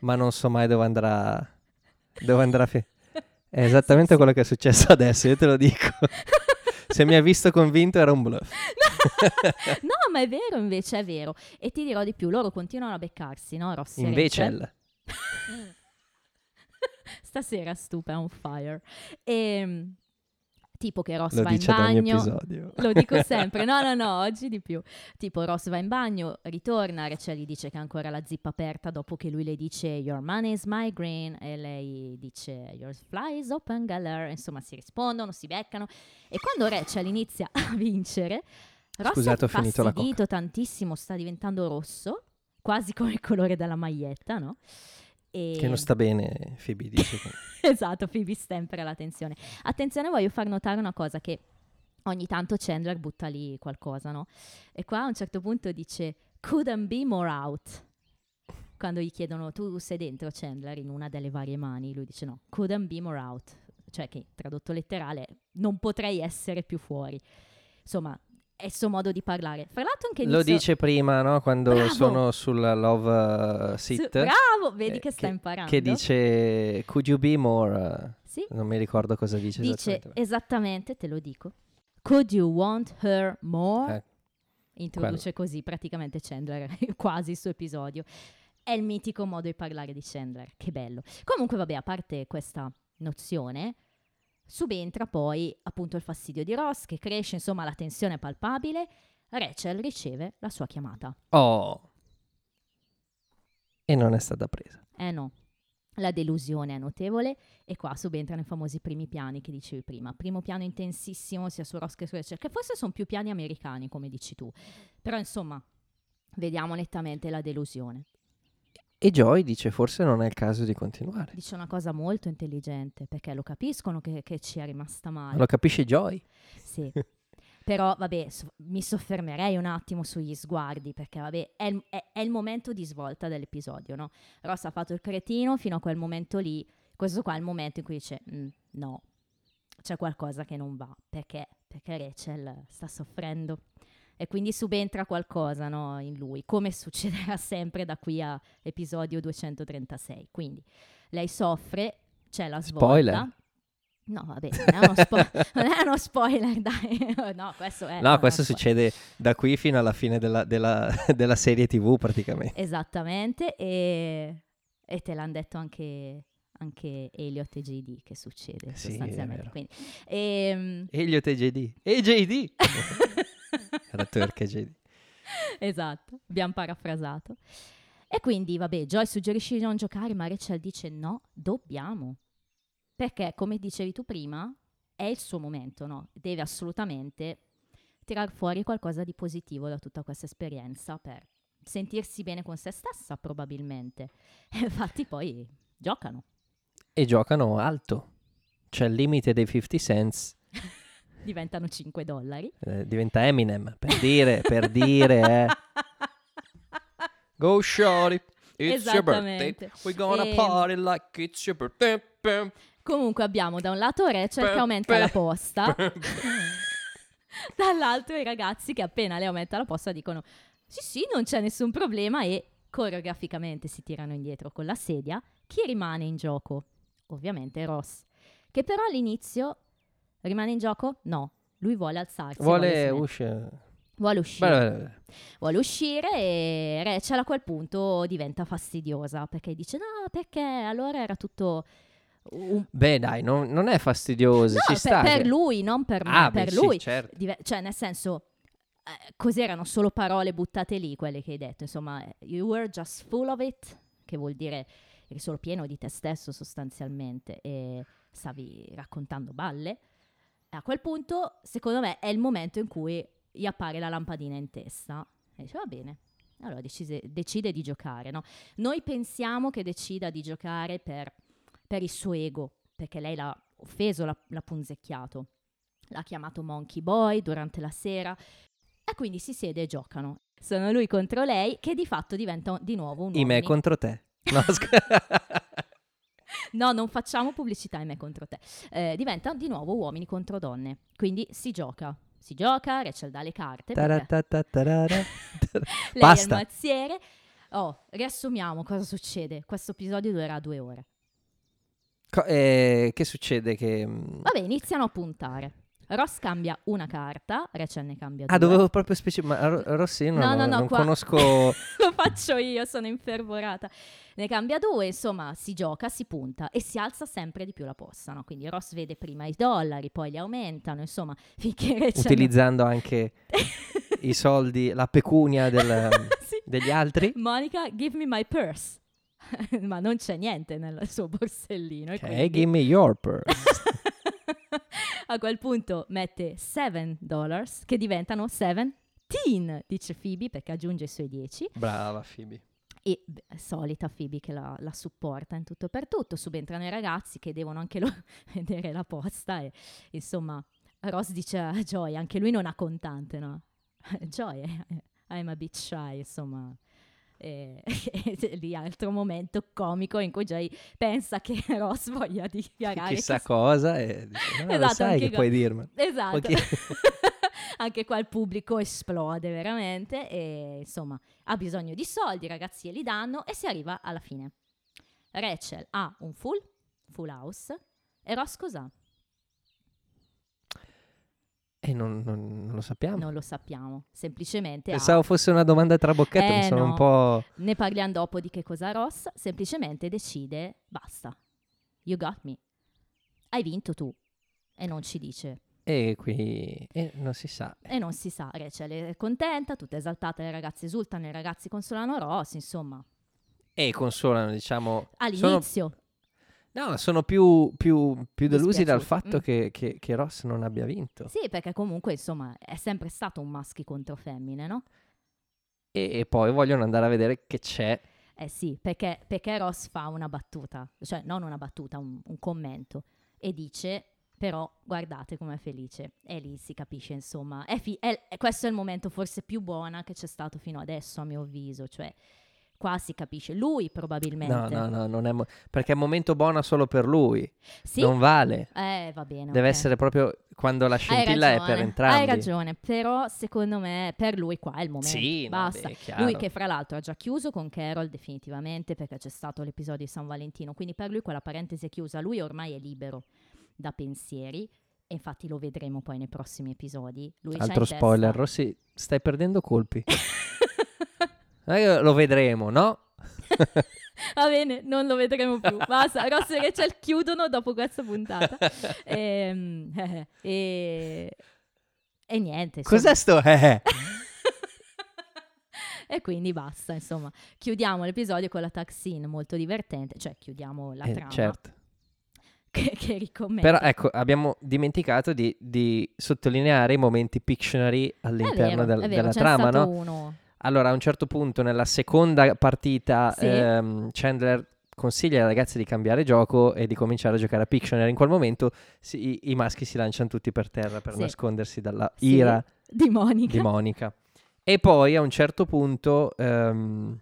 ma non so mai dove andrà dove andrà fi-". È esattamente sì. quello che è successo adesso, io te lo dico. [LAUGHS] Se mi ha visto convinto era un bluff. no, ma è vero invece, è vero. E ti dirò di più, loro continuano a beccarsi, no? Ross e Invece Rachel? [LAUGHS] Stasera stupa on fire. E, tipo che Ross lo va in bagno. Lo dico [LAUGHS] sempre, no, no, no, oggi di più. Tipo, Ross va in bagno, ritorna, Rachel gli dice che ha ancora la zippa aperta dopo che lui le dice Your money is my green e lei dice Your fly is open, galler. Insomma, si rispondono, si beccano. E quando Rachel inizia a vincere, Ross Scusate, ho finito la fastidito tantissimo, sta diventando rosso, quasi come il colore della maglietta, no? E... Che non sta bene, Phoebe dice. [LAUGHS] esatto, Phoebe stempera l'attenzione. Attenzione, voglio far notare una cosa che ogni tanto Chandler butta lì qualcosa, no? E qua a un certo punto dice couldn't be more out. Quando gli chiedono tu sei dentro Chandler in una delle varie mani, lui dice no, couldn't be more out. Cioè che tradotto letterale non potrei essere più fuori. Insomma, è il suo modo di parlare. Fra l'altro anche Lo dice prima, no? Quando Bravo! sono sulla love uh, Su- seat. bravo, vedi eh, che sta imparando. Che dice, could you be more... Sì. Non mi ricordo cosa dice. Dice esattamente. esattamente, te lo dico. Could you want her more? Eh, Introduce così praticamente Chandler, [LAUGHS] quasi il suo episodio. È il mitico modo di parlare di Chandler, che bello. Comunque, vabbè, a parte questa nozione, subentra poi appunto il fastidio di Ross che cresce, insomma, la tensione è palpabile. Rachel riceve la sua chiamata. Oh. E non è stata presa. Eh no, la delusione è notevole e qua subentrano i famosi primi piani che dicevi prima. Primo piano intensissimo sia su Ross che su Rachel, che forse sono più piani americani, come dici tu. Però insomma, vediamo nettamente la delusione. E Joy dice forse non è il caso di continuare. Dice una cosa molto intelligente, perché lo capiscono che, che ci è rimasta male. Lo capisce Joy? Sì. Però, vabbè, so- mi soffermerei un attimo sugli sguardi, perché, vabbè, è il, è- è il momento di svolta dell'episodio, no? Ross ha fatto il cretino fino a quel momento lì. Questo qua è il momento in cui dice, "Mm, no, c'è qualcosa che non va. Perché? Perché Rachel sta soffrendo. E quindi subentra qualcosa, no, in lui, come succederà [LAUGHS] sempre da qui a episodio 236. Quindi, lei soffre, c'è la svolta. Spoiler. No, vabbè, non è uno, spo- [LAUGHS] non è uno spoiler, [LAUGHS] dai. No, questo è... no, questo succede da qui fino alla fine della, della- della serie TV praticamente. Esattamente, e, e te l'hanno detto anche, anche Elliot e JD che succede Sì, è sostanzialmente. Quindi, ehm, Elliot e JD. E JD! Turk e JD. esatto, abbiamo parafrasato. E quindi, vabbè, Joy suggerisce di non giocare, ma Rachel dice no, dobbiamo. Perché, come dicevi tu prima, è il suo momento, no? Deve assolutamente tirar fuori qualcosa di positivo da tutta questa esperienza per sentirsi bene con se stessa, probabilmente. [LAUGHS] E infatti poi giocano. E giocano alto. C'è il limite dei 50 cents. [LAUGHS] Diventano 5 dollari. Eh, diventa Eminem. Per dire, per dire, eh. [LAUGHS] Go shorty. It's your birthday. We're gonna Ehm. party like it's your birthday. Comunque abbiamo da un lato Rachel che aumenta la posta, [LAUGHS] dall'altro i ragazzi che appena lei aumenta la posta dicono sì sì non c'è nessun problema e coreograficamente si tirano indietro con la sedia. Chi rimane in gioco? Ovviamente Ross, che però all'inizio rimane in gioco? No, lui vuole alzarsi. Vuole smettere. uscire. vuole uscire. Beh, beh, beh. vuole uscire e Rachel a quel punto diventa fastidiosa perché dice no perché allora era tutto un... Beh, dai, non, non è fastidioso. No, per, per lui non per me Ah, per sì, lui certo. Dive- cioè nel senso eh, così erano solo parole buttate lì quelle che hai detto insomma you were just full of it che vuol dire eri solo pieno di te stesso sostanzialmente e stavi raccontando balle a quel punto secondo me è il momento in cui gli appare la lampadina in testa e dice va bene allora decise- decide di giocare no? noi pensiamo che decida di giocare per, per il suo ego perché lei l'ha offeso l'ha, l'ha punzecchiato l'ha chiamato Monkey Boy durante la sera e quindi si siede e giocano. Sono lui contro lei che di fatto diventa di nuovo un I me contro te. No, [LAUGHS] sc- [LAUGHS] No, non facciamo pubblicità i me contro te. Eh, diventa di nuovo uomini contro donne. Quindi si gioca. Si gioca, Rachel dà le carte. [LAUGHS] lei è il Basta. mazziere. Oh, riassumiamo cosa succede. Questo episodio durerà due ore. Co- eh, che succede? Che... mm, Vabbè, iniziano a puntare. Ross cambia una carta, Rachel ne cambia due. Ah, dovevo proprio specificare. Ma Ro- Rossi, no, No, no, no, no, non qua- conosco. [LAUGHS] Lo faccio io, sono infervorata. Ne cambia due, insomma, si gioca, si punta e si alza sempre di più la posta, no? Quindi Ross vede prima i dollari, poi li aumentano, insomma, finché Rachel... [LAUGHS] utilizzando anche i [LAUGHS] soldi, la pecunia del- Sì. degli altri. Monica, give me my purse. Ma non c'è niente nel suo borsellino. Ok, quindi- give me your purse. [LAUGHS] a quel punto mette 7 dollars che diventano 17, dice Phoebe perché aggiunge i suoi 10. Brava Phoebe. E beh, solita Phoebe che la, la supporta in tutto e per tutto. Subentrano i ragazzi che devono anche loro [LAUGHS] vedere la posta. E insomma, Ross dice a Joy, anche lui non ha contante, no? [LAUGHS] Joy, eh, I'm a bit shy, insomma. E, e [LAUGHS] lì altro momento comico in cui Joy pensa che [LAUGHS] Ross voglia dichiarare Chissà che cosa. E dice, no, lo Esatto, sai anche che qua- puoi dirmi. Esatto. Pochi- [LAUGHS] Anche qua il pubblico esplode veramente e insomma ha bisogno di soldi, i ragazzi li danno e si arriva alla fine. Rachel ha un full, full house, E Ross cos'ha? E non, non- non lo sappiamo. Non lo sappiamo, semplicemente Pensavo fosse una domanda tra bocchetto, mi Eh, sono un no. po'... ne parliamo dopo di che cosa Ross, semplicemente decide, basta, you got me, hai vinto tu. E non ci dice, E qui... e non si sa. e non si sa, Rachel è contenta, tutta esaltata, le ragazze esultano, i ragazzi consolano Ross, insomma, E consolano, diciamo... Sono, all'inizio. No, sono più, più, più delusi dal fatto mm. che, che- che Ross non abbia vinto. Sì, perché comunque, insomma, è sempre stato un maschi contro femmine, no? E, e poi vogliono andare a vedere che c'è. Eh sì, perché, perché Ross fa una battuta, cioè non una battuta, un, un commento, e dice, però guardate com'è felice. E lì si capisce, insomma, è fi- è- è- questo è il momento forse più buono che c'è stato fino adesso, a mio avviso, cioè qua si capisce, lui probabilmente. No, no, no, non è... mo- perché è un momento buono solo per lui. Sì? Non vale. Eh, va bene. Deve ok. essere proprio quando la scintilla è per entrambi. Hai ragione, però secondo me per lui qua è il momento. Sì, no, Basta. beh, chiaro. Lui che fra l'altro ha già chiuso con Carol definitivamente perché c'è stato l'episodio di San Valentino, quindi per lui quella parentesi è chiusa, lui ormai è libero da pensieri e infatti lo vedremo poi nei prossimi episodi. Lui Altro in testa- spoiler, Rossi, stai perdendo colpi. [LAUGHS] Eh, lo vedremo, no? [LAUGHS] Va bene, non lo vedremo più. Basta, Ross e Rachel chiudono dopo questa puntata. [LAUGHS] Ehm, eh, e, e niente. insomma. Cos'è sto? Eh? [LAUGHS] e quindi basta, insomma. Chiudiamo l'episodio con la scene molto divertente, cioè chiudiamo la Eh, trama certo. che, che ricommetta. Però ecco, abbiamo dimenticato di, di sottolineare i momenti Pictionary all'interno vero, del- è vero, della trama, stato no? uno. Allora, a un certo punto, nella seconda partita, Sì. ehm, Chandler consiglia ai ragazzi di cambiare gioco e di cominciare a giocare a Pictionary. In quel momento si- i, i maschi si lanciano tutti per terra per Sì. nascondersi dalla Sì, ira di Monica. di Monica. E poi a un certo punto, ehm,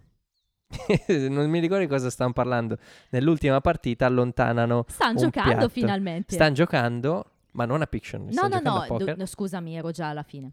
[LAUGHS] non mi ricordo di cosa stanno parlando, nell'ultima partita allontanano, Stanno giocando piatto. finalmente. stanno giocando, ma non a Pictionary, no, no, no, no, scusami, ero già alla fine.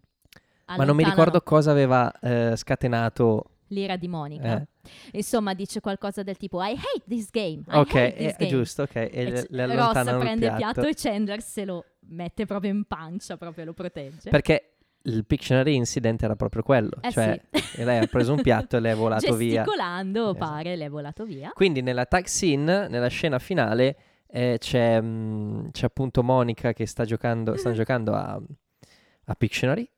Ma non mi ricordo cosa aveva eh, scatenato. l'ira di Monica. eh. Insomma, dice qualcosa del tipo I hate this game. I Ok, this è game. giusto, ok. E, E c- Ross prende il piatto. piatto e Chandler se lo mette proprio in pancia, proprio lo protegge. Perché il Pictionary incident era proprio quello. Eh cioè, sì. lei ha preso un piatto e le è volato via. Gesticolando, Esatto. pare, le è volato via. Quindi nella tag scene, nella scena finale, eh, c'è, mm, c'è appunto Monica che sta giocando, stanno giocando a, a Pictionary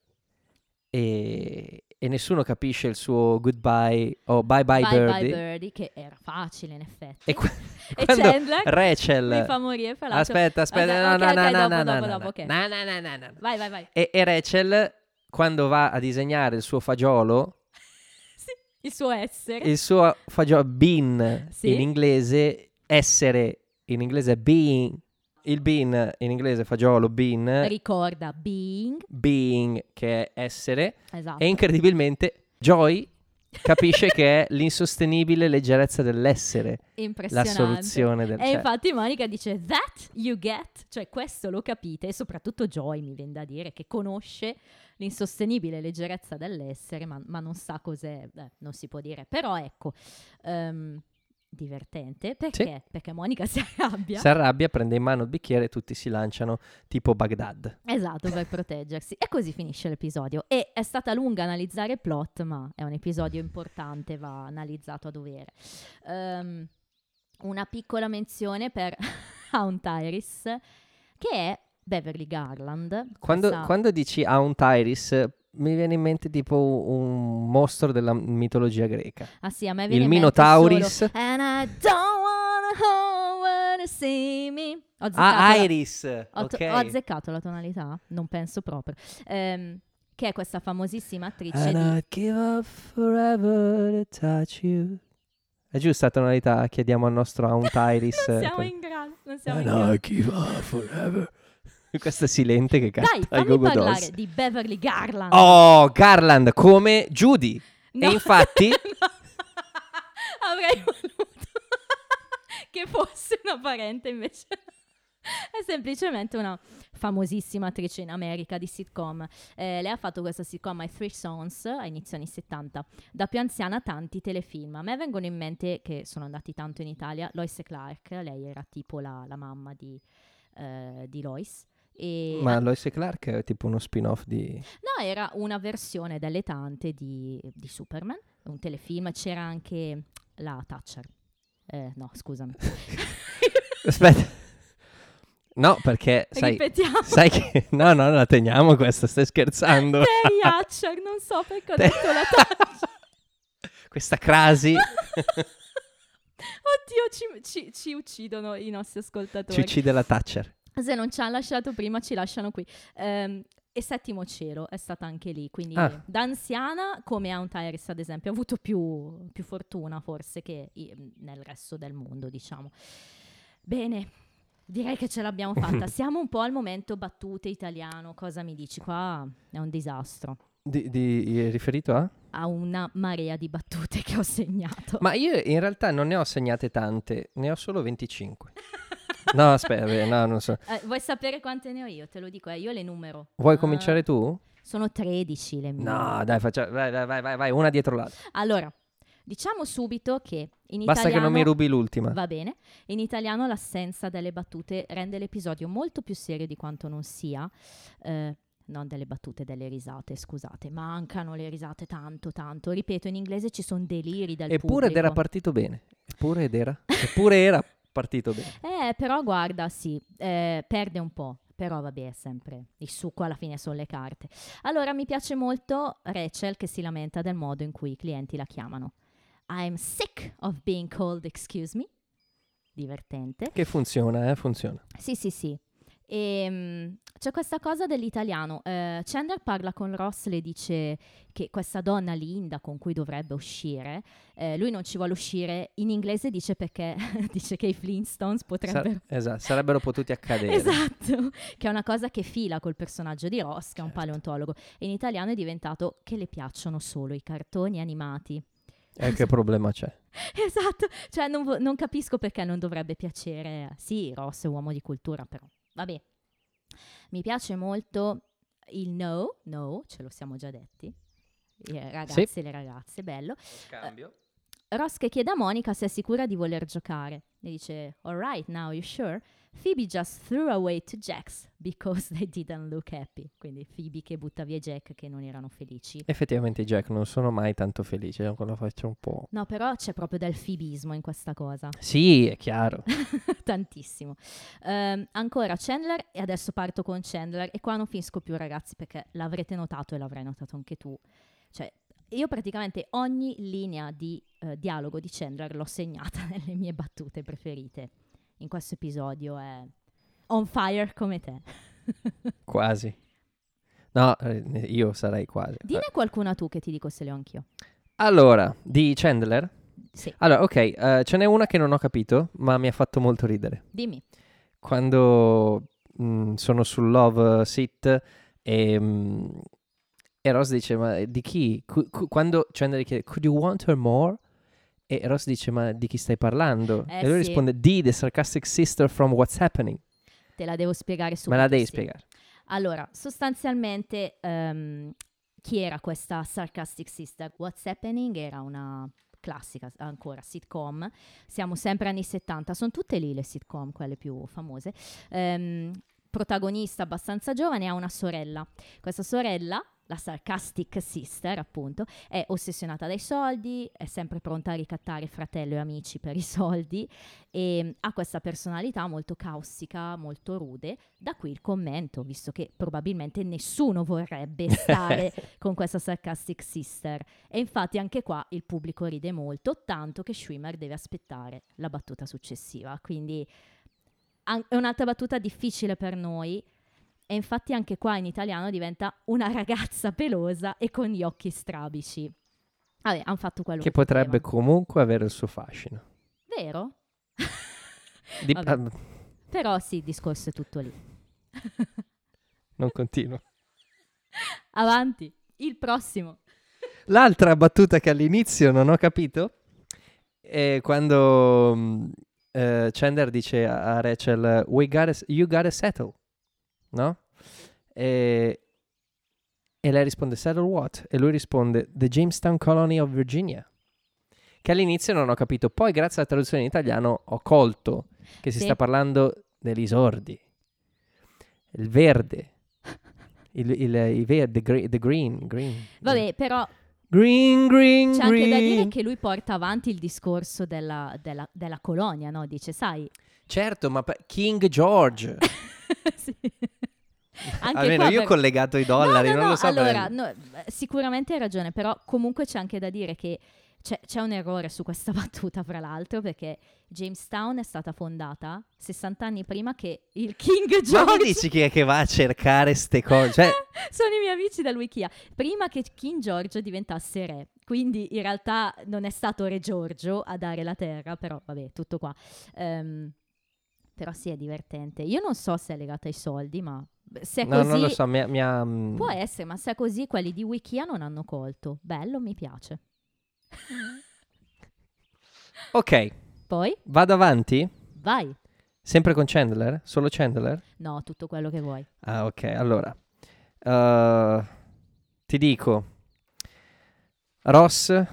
e, e nessuno capisce il suo goodbye o bye bye, bye birdie. bye Birdie, che era facile in effetti. E, qua- [LAUGHS] E Chandler Rachel... mi fa morire, fra l'altro. Aspetta, aspetta, no, no, no, dopo, no, dopo, no, dopo, no, no, no, no. Vai, vai, vai. E, e Rachel, quando va a disegnare il suo fagiolo, [LAUGHS] Sì, il suo essere. il suo fagiolo bean Sì. in inglese, essere in inglese being, il bean in inglese fagiolo, bean, Ricorda being. being che è essere, Esatto. e incredibilmente Joy capisce che è l'insostenibile leggerezza dell'essere la soluzione del E cioè, infatti Monica dice that you get, cioè questo lo capite e soprattutto Joy mi viene da dire che conosce l'insostenibile leggerezza dell'essere ma, ma non sa cos'è, eh, non si può dire, però ecco, ehm, divertente perché? Perché Monica [LAUGHS] si arrabbia, si arrabbia, prende in mano il bicchiere e tutti si lanciano tipo Baghdad. esatto, per [LAUGHS] proteggersi e così finisce l'episodio e è stata lunga analizzare il plot ma è un episodio importante, va analizzato a dovere. Ehm, una piccola menzione per [LAUGHS] Aunt Iris che è Beverly Garland. Quando, quando dici Aunt Iris, mi viene in mente tipo un mostro della mitologia greca. Ah sì, a me Il viene in mente Minotauris. solo, And I don't wanna when you see me. Ho Ah, la, Iris! ho, to- ok. ho azzeccato la tonalità? Non penso proprio. Ehm, che è questa famosissima attrice And di... Give up forever to touch you. È giusta la tonalità? Chiediamo al nostro Aunt [LAUGHS] Iris. non eh, siamo per- in grado, non siamo in And grado. I'd give up forever. [LAUGHS] Questa Silente che canta Dai, ai fammi Go-Go parlare Dolls. di Beverly Garland. Oh, Garland come Judy. No. E infatti, [LAUGHS] No. [LAUGHS] Avrei voluto che fosse una parente, invece è semplicemente una famosissima attrice in America di sitcom. Eh, lei ha fatto questa sitcom ai Three Sons a inizio anni 70. Da più anziana tanti telefilm. A me vengono in mente che sono andati tanto in Italia Lois e Clark, lei era tipo la, la mamma di eh, di Lois. E Ma Lois e Clark è tipo uno spin-off di... No, era una versione dalle tante di, di Superman, un telefilm. C'era anche la Thatcher. Eh, no, scusami. [LAUGHS] Aspetta. No, perché [LAUGHS] sai, sai che... [LAUGHS] No, no, la teniamo questa, stai scherzando. Terry Hatcher, non so perché ho Te- detto la Thatcher. Questa crasi Oddio, ci, ci- ci uccidono i nostri ascoltatori. ci uccide la Thatcher. Se non ci hanno lasciato prima, ci lasciano qui. Ehm, e Settimo Cielo è stata anche lì, quindi Ah. da anziana, come Aunt Iris ad esempio, ha avuto più, più fortuna forse che nel resto del mondo, diciamo. Bene, direi che ce l'abbiamo fatta. [LAUGHS] Siamo un po' al momento battute italiano, cosa mi dici? Qua è un disastro. Di, di- riferito a? Ha una marea di battute che ho segnato. Ma io in realtà non ne ho segnate tante, ne ho solo 25. [LAUGHS] No, aspetta, beh, no, non so. Eh, vuoi sapere quante ne ho io? Te lo dico, eh, io le numero. Vuoi Ah, cominciare tu? Sono 13 le mie. No, dai, faccia, vai, vai, vai, vai, una dietro l'altra. Allora, diciamo subito che in Basta italiano... che non mi rubi l'ultima. Va bene. In italiano l'assenza delle battute rende l'episodio molto più serio di quanto non sia. Eh, non delle battute, delle risate, scusate. Mancano le risate tanto, tanto. Ripeto, in inglese ci sono deliri dal Eppure ed pubblico. era partito bene. Eppure ed era. Eppure era partito bene. Eh, però guarda, sì, eh, perde un po'. Però vabbè, è sempre il succo alla fine sono le carte. Allora, mi piace molto Rachel che si lamenta del modo in cui i clienti la chiamano. I'm sick of being called excuse me. Divertente. Che funziona, eh, funziona. Sì, sì, sì. E, mm, c'è questa cosa dell'italiano. Eh, Chandler parla con Ross, le dice che questa donna Linda con cui dovrebbe uscire, eh, lui non ci vuole uscire. In inglese dice perché [LAUGHS] dice che i Flintstones Sa- potrebbero. esatto, sarebbero potuti accadere. [LAUGHS] Esatto, che è una cosa che fila col personaggio di Ross, che è un Certo. paleontologo. E in italiano è diventato che le piacciono solo i cartoni animati. E che problema c'è? [LAUGHS] Esatto, cioè non, non capisco perché non dovrebbe piacere. Sì, Ross è uomo di cultura, però vabbè. Mi piace molto il no, no, ce lo siamo già detti. I ragazzi e le ragazze, bello. Cambio. Ross che chiede a Monica se è sicura di voler giocare. Le dice, alright, now you sure? Phoebe just threw away to Jax because they didn't look happy. Quindi Phoebe che butta via Jack che non erano felici. Effettivamente Jack non sono mai tanto felice con la faccia un po'. No, però c'è proprio del fibismo in questa cosa. Sì, è chiaro. [LAUGHS] Tantissimo. Ehm, ancora Chandler, e adesso parto con Chandler, e qua non finisco più ragazzi perché l'avrete notato e l'avrai notato anche tu. Cioè, io praticamente ogni linea di eh, dialogo di Chandler l'ho segnata [LAUGHS] nelle mie battute preferite. In questo episodio è on fire come te. [LAUGHS] Quasi. No, eh, io sarei quasi. Dine qualcuna tu che ti dico se le ho anch'io. Allora, di Chandler? Sì, Allora, ok, eh, ce n'è una che non ho capito, ma mi ha fatto molto ridere. dimmi. Quando mm, sono sul love sit e, mm, e Ross dice, ma di chi? Cu- cu- quando Chandler chiede, could you want her more? E Ross dice, ma di chi stai parlando? Eh e lui sì. risponde, di, the sarcastic sister from What's Happening. Te la devo spiegare subito. Me la devi sì. spiegare. Allora, sostanzialmente, ehm, chi era questa Sarcastic Sister? What's Happening era una classica ancora sitcom, siamo sempre anni 70, sono tutte lì le sitcom, quelle più famose. Ehm, protagonista abbastanza giovane ha una sorella. Questa sorella, la Sarcastic Sister, appunto, è ossessionata dai soldi, è sempre pronta a ricattare fratello e amici per i soldi e mm, ha questa personalità molto caustica, molto rude, da qui il commento, visto che probabilmente nessuno vorrebbe stare [LAUGHS] con questa sarcastic sister. E infatti anche qua il pubblico ride molto, tanto che Schwimmer deve aspettare la battuta successiva. Quindi an- è un'altra battuta difficile per noi. E infatti anche qua in italiano diventa una ragazza pelosa e con gli occhi strabici. Vabbè, hanno fatto quello Che che, potrebbe potevano. comunque avere il suo fascino. Vero? [LAUGHS] Di- Vabbè. ah, Però sì, il discorso è tutto lì. [LAUGHS] non continuo. [LAUGHS] Avanti, il prossimo. L'altra battuta che all'inizio non ho capito è quando mm, eh, Chandler dice a Rachel, We gotta, you gotta settle, no? E, e lei risponde, settle what? E lui risponde, The Jamestown Colony of Virginia. Che all'inizio non ho capito, poi grazie alla traduzione in italiano ho colto che si Sì. sta parlando degli esordi. il verde. Il, il, i ver- the, gre- the green, green. Vabbè, però Green, green, c'è anche da dire green. che lui porta avanti il discorso della, della- della colonia, no? Dice, sai... Certo, ma pe- King George. [LAUGHS] sì. [LAUGHS] Anche Almeno io ho per- collegato i dollari, No, no, non no, lo so. Allora, per- sicuramente hai ragione, però comunque c'è anche da dire che c'è, c'è un errore su questa [LAUGHS] battuta, fra l'altro, perché Jamestown è stata fondata 60 anni prima che il King Ma George... mi dici chi è che va a cercare ste cose? [LAUGHS] Cioè, Sono i miei amici dal Wikia. Prima che King Giorgio diventasse re, quindi in realtà non è stato re Giorgio a dare la terra, però vabbè, tutto qua. Ehm, però sì, è divertente. Io non so se è legata ai soldi, ma se è no, così... non lo so, mi ha... mi ha, mm, Può essere, ma se è così, quelli di Wikia non hanno colto. Bello, mi piace. [LAUGHS] Ok, Poi, vado avanti? vai. Sempre con Chandler? Solo Chandler? No, tutto quello che vuoi. Ah, ok, allora. uh, ti dico, Ross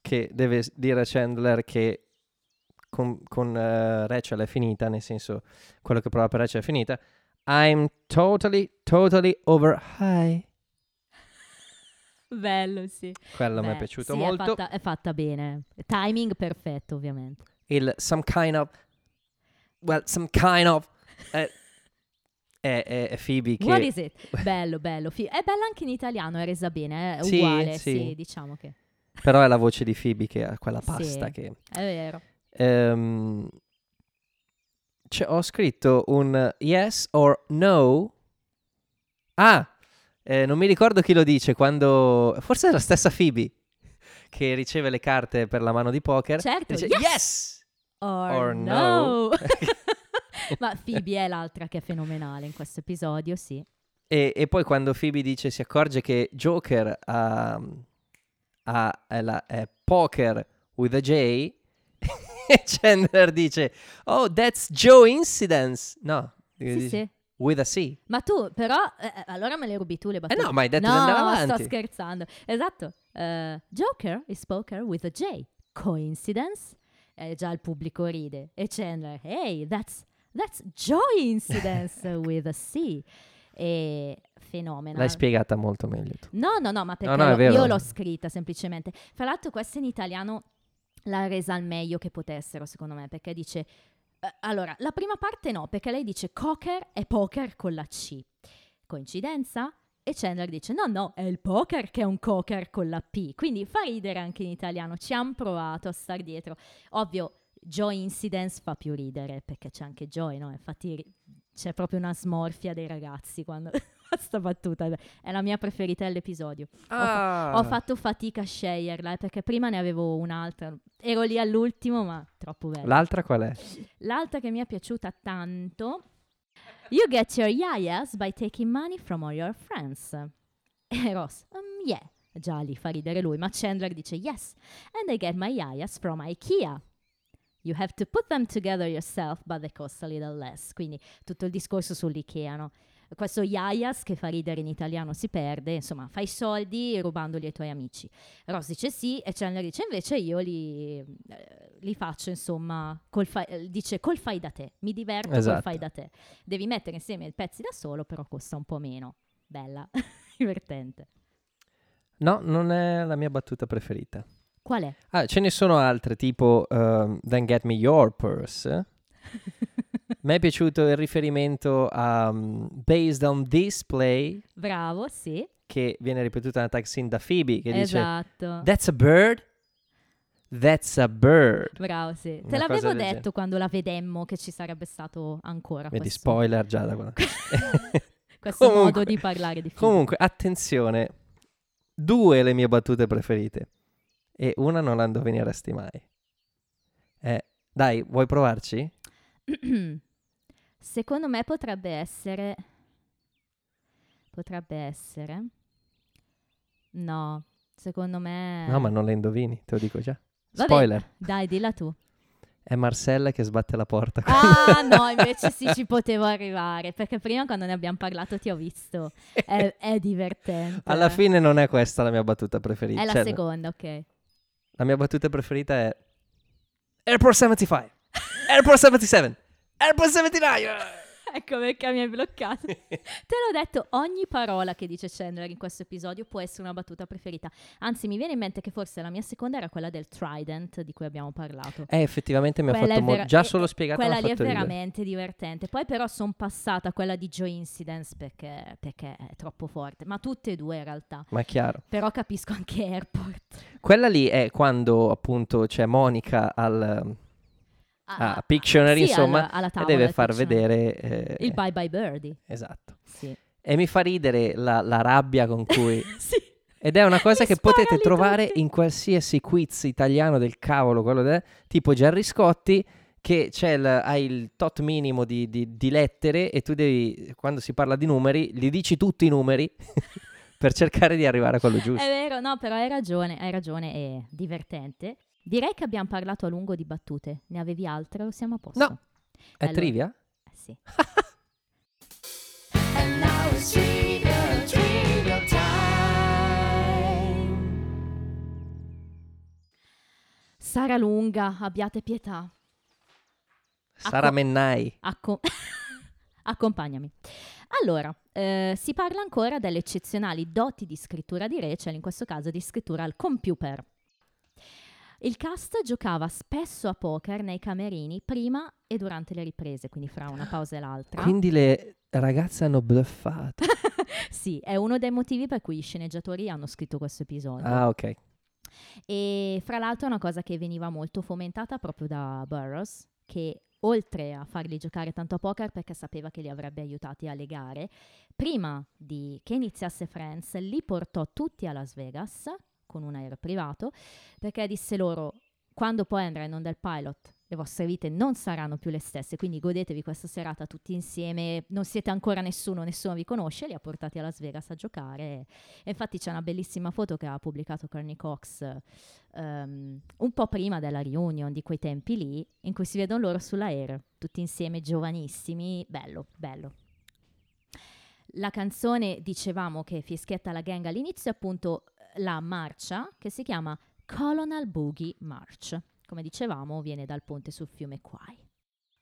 che deve dire a Chandler che con, con eh, Rachel è finita, nel senso, quello che prova per Rachel è finita. I'm totally, totally over high. [LAUGHS] Bello, sì. Quello mi è piaciuto sì, molto. È fatta, è fatta bene. Timing perfetto, ovviamente. Il some kind of, well, some kind of... eh, [LAUGHS] è, è, è Phoebe che... What is it? Bello, bello. È bella anche in italiano, è resa bene, è Sì, uguale, sì. sì. diciamo che Però è la voce di Phoebe che ha quella Sì. pasta che... è vero. Ehm, c'è- ho scritto un yes or no. Ah, eh, non mi ricordo chi lo dice quando... Forse è la stessa Phoebe che riceve le carte per la mano di poker. Certo, Dice, yes! yes! Or, Or no. no. [LAUGHS] Ma Phoebe è l'altra che è fenomenale in questo episodio, sì. E, e poi quando Phoebe dice, si accorge che Joker ha, ha- è la- è poker with a J, [LAUGHS] Chandler dice, oh, that's Joe Incidence. No, Sì, dice, sì. with a C. Ma tu, però, eh, eh, allora me le rubi tu le Eh battute. no, ma hai detto no, di andare sto avanti. scherzando. Esatto. Eh, Joker is poker with a J. Coincidence? Eh, già il pubblico ride. E Chandler, hey, that's, that's Joy Incidence [LAUGHS] with a C. E fenomeno. L'hai spiegata molto meglio tu. No, no, no, ma perché no, vero. io l'ho scritta semplicemente. Fra l'altro questa in italiano l'ha resa al meglio che potessero, secondo me, perché dice... eh, allora, la prima parte no, perché lei dice cocker è poker con la C. Coincidenza? E Chandler dice no, no, è il poker che è un cocker con la P. Quindi fa ridere anche in italiano, ci hanno provato a star dietro. Ovvio, Joy Incidence fa più ridere, perché c'è anche Joy, no? Infatti c'è proprio una smorfia dei ragazzi quando... Questa battuta è la mia preferita dell'episodio. Ah. Ho fatto fatica a sceglierla eh, perché prima ne avevo un'altra. Ero lì all'ultimo, ma troppo bella. L'altra qual è? L'altra che mi è piaciuta tanto. You get your yayas by taking money from all your friends. [LAUGHS] E Ross, "Um, yeah. Già lì fa ridere lui, ma Chandler dice yes. And I get my yayas from IKEA. You have to put them together yourself, but they cost a little less. Quindi tutto il discorso sull'IKEA, no? Questo yayas che fa ridere in italiano si perde, insomma, fai soldi rubandoli ai tuoi amici. Ross dice sì e Chandler dice invece io li, eh, li faccio, insomma, col fa- eh, dice col fai da te, mi diverto Esatto. col fai da te. Devi mettere insieme i pezzi da solo, però costa un po' meno. Bella, [LAUGHS] divertente. No, non è la mia battuta preferita. Qual è? Ah, ce ne sono altre, tipo um, Then Get Me Your Purse. [LAUGHS] Mi è piaciuto il riferimento a um, Based on Display, Bravo, sì. che viene ripetuta nella tag scene da Phoebe, che dice esatto. That's a bird? That's a bird. Bravo, sì. Una Te l'avevo detto genere. quando la vedemmo che ci sarebbe stato ancora Vedi, questo, spoiler già da qua. [LAUGHS] questo [LAUGHS] Comunque- modo di parlare di film. Comunque, attenzione, due le mie battute preferite e una non la indovineresti mai. Eh, dai, vuoi provarci? [CLEARS THROAT] Secondo me potrebbe essere. Potrebbe essere. No, secondo me. No, ma non le indovini, te lo dico già. Vabbè, Spoiler, Dai, dilla tu. è Marcella che sbatte la porta. Ah, [LAUGHS] no, invece sì, ci potevo arrivare. Perché prima, quando ne abbiamo parlato, ti ho visto. È, è divertente. Alla fine non è questa la mia battuta preferita. È la Cioè, seconda, ok. la mia battuta preferita è Airport 75, Airport 77, Airport 79. [LAUGHS] ecco perché mi hai bloccato. [LAUGHS] Te l'ho detto, ogni parola che dice Chandler in questo episodio può essere una battuta preferita. Anzi, mi viene in mente che forse la mia seconda era quella del Trident di cui abbiamo parlato. Eh, effettivamente mi ha fatto è mo- vera- già eh, solo spiegato Quella lì è fatto ridere. veramente divertente. Poi però sono passata a quella di Joe Incidence perché, perché è troppo forte. Ma tutte e due in realtà. Ma è chiaro. Però capisco anche Airport. Quella lì è quando appunto c'è Monica al ah, Pictionary, sì, insomma, alla, alla e tavola deve del far Pictionary. vedere eh, Il Bye Bye Birdie. Esatto. Sì. E mi fa ridere la, la rabbia con cui [LAUGHS] sì. Ed è una cosa Li che potete trovare tutti. in qualsiasi quiz italiano del cavolo, quello de- tipo Gerry Scotti, che c'è il, hai il tot minimo di, di- di lettere e tu devi, quando si parla di numeri, li dici tutti i numeri [LAUGHS] per cercare di arrivare a quello giusto. È vero, no, però hai ragione, hai ragione, è divertente. Direi che abbiamo parlato a lungo di battute. Ne avevi altre o siamo a posto? No. È allora- trivia? Eh sì. [LAUGHS] And now it's trivia, trivia time. Sarà lunga, abbiate pietà. Sara Acco- Mennai. Acco- [LAUGHS] Accompagnami. Allora, eh, si parla ancora delle eccezionali doti di scrittura di Rachel, in questo caso di scrittura al computer. Il cast giocava spesso a poker nei camerini prima e durante le riprese, quindi fra una pausa e l'altra. Quindi le ragazze hanno bluffato. [LAUGHS] sì, è uno dei motivi per cui i sceneggiatori hanno scritto questo episodio. Ah, ok. E fra l'altro è una cosa che veniva molto fomentata proprio da Burroughs, che oltre a farli giocare tanto a poker perché sapeva che li avrebbe aiutati alle gare, prima di che iniziasse Friends li portò tutti a Las Vegas con un aereo privato perché disse loro quando poi onda il pilot le vostre vite non saranno più le stesse, quindi godetevi questa serata tutti insieme, non siete ancora nessuno, nessuno vi conosce, li ha portati a Las Vegas a giocare e infatti c'è una bellissima foto che ha pubblicato Courtney Cox ehm, un po' prima della reunion di quei tempi lì, in cui si vedono loro sull'aereo, tutti insieme giovanissimi, bello, bello. La canzone, dicevamo che fischietta la gang all'inizio, appunto la marcia che si chiama Colonel Boogie March. Come dicevamo, viene dal ponte sul fiume Kwai.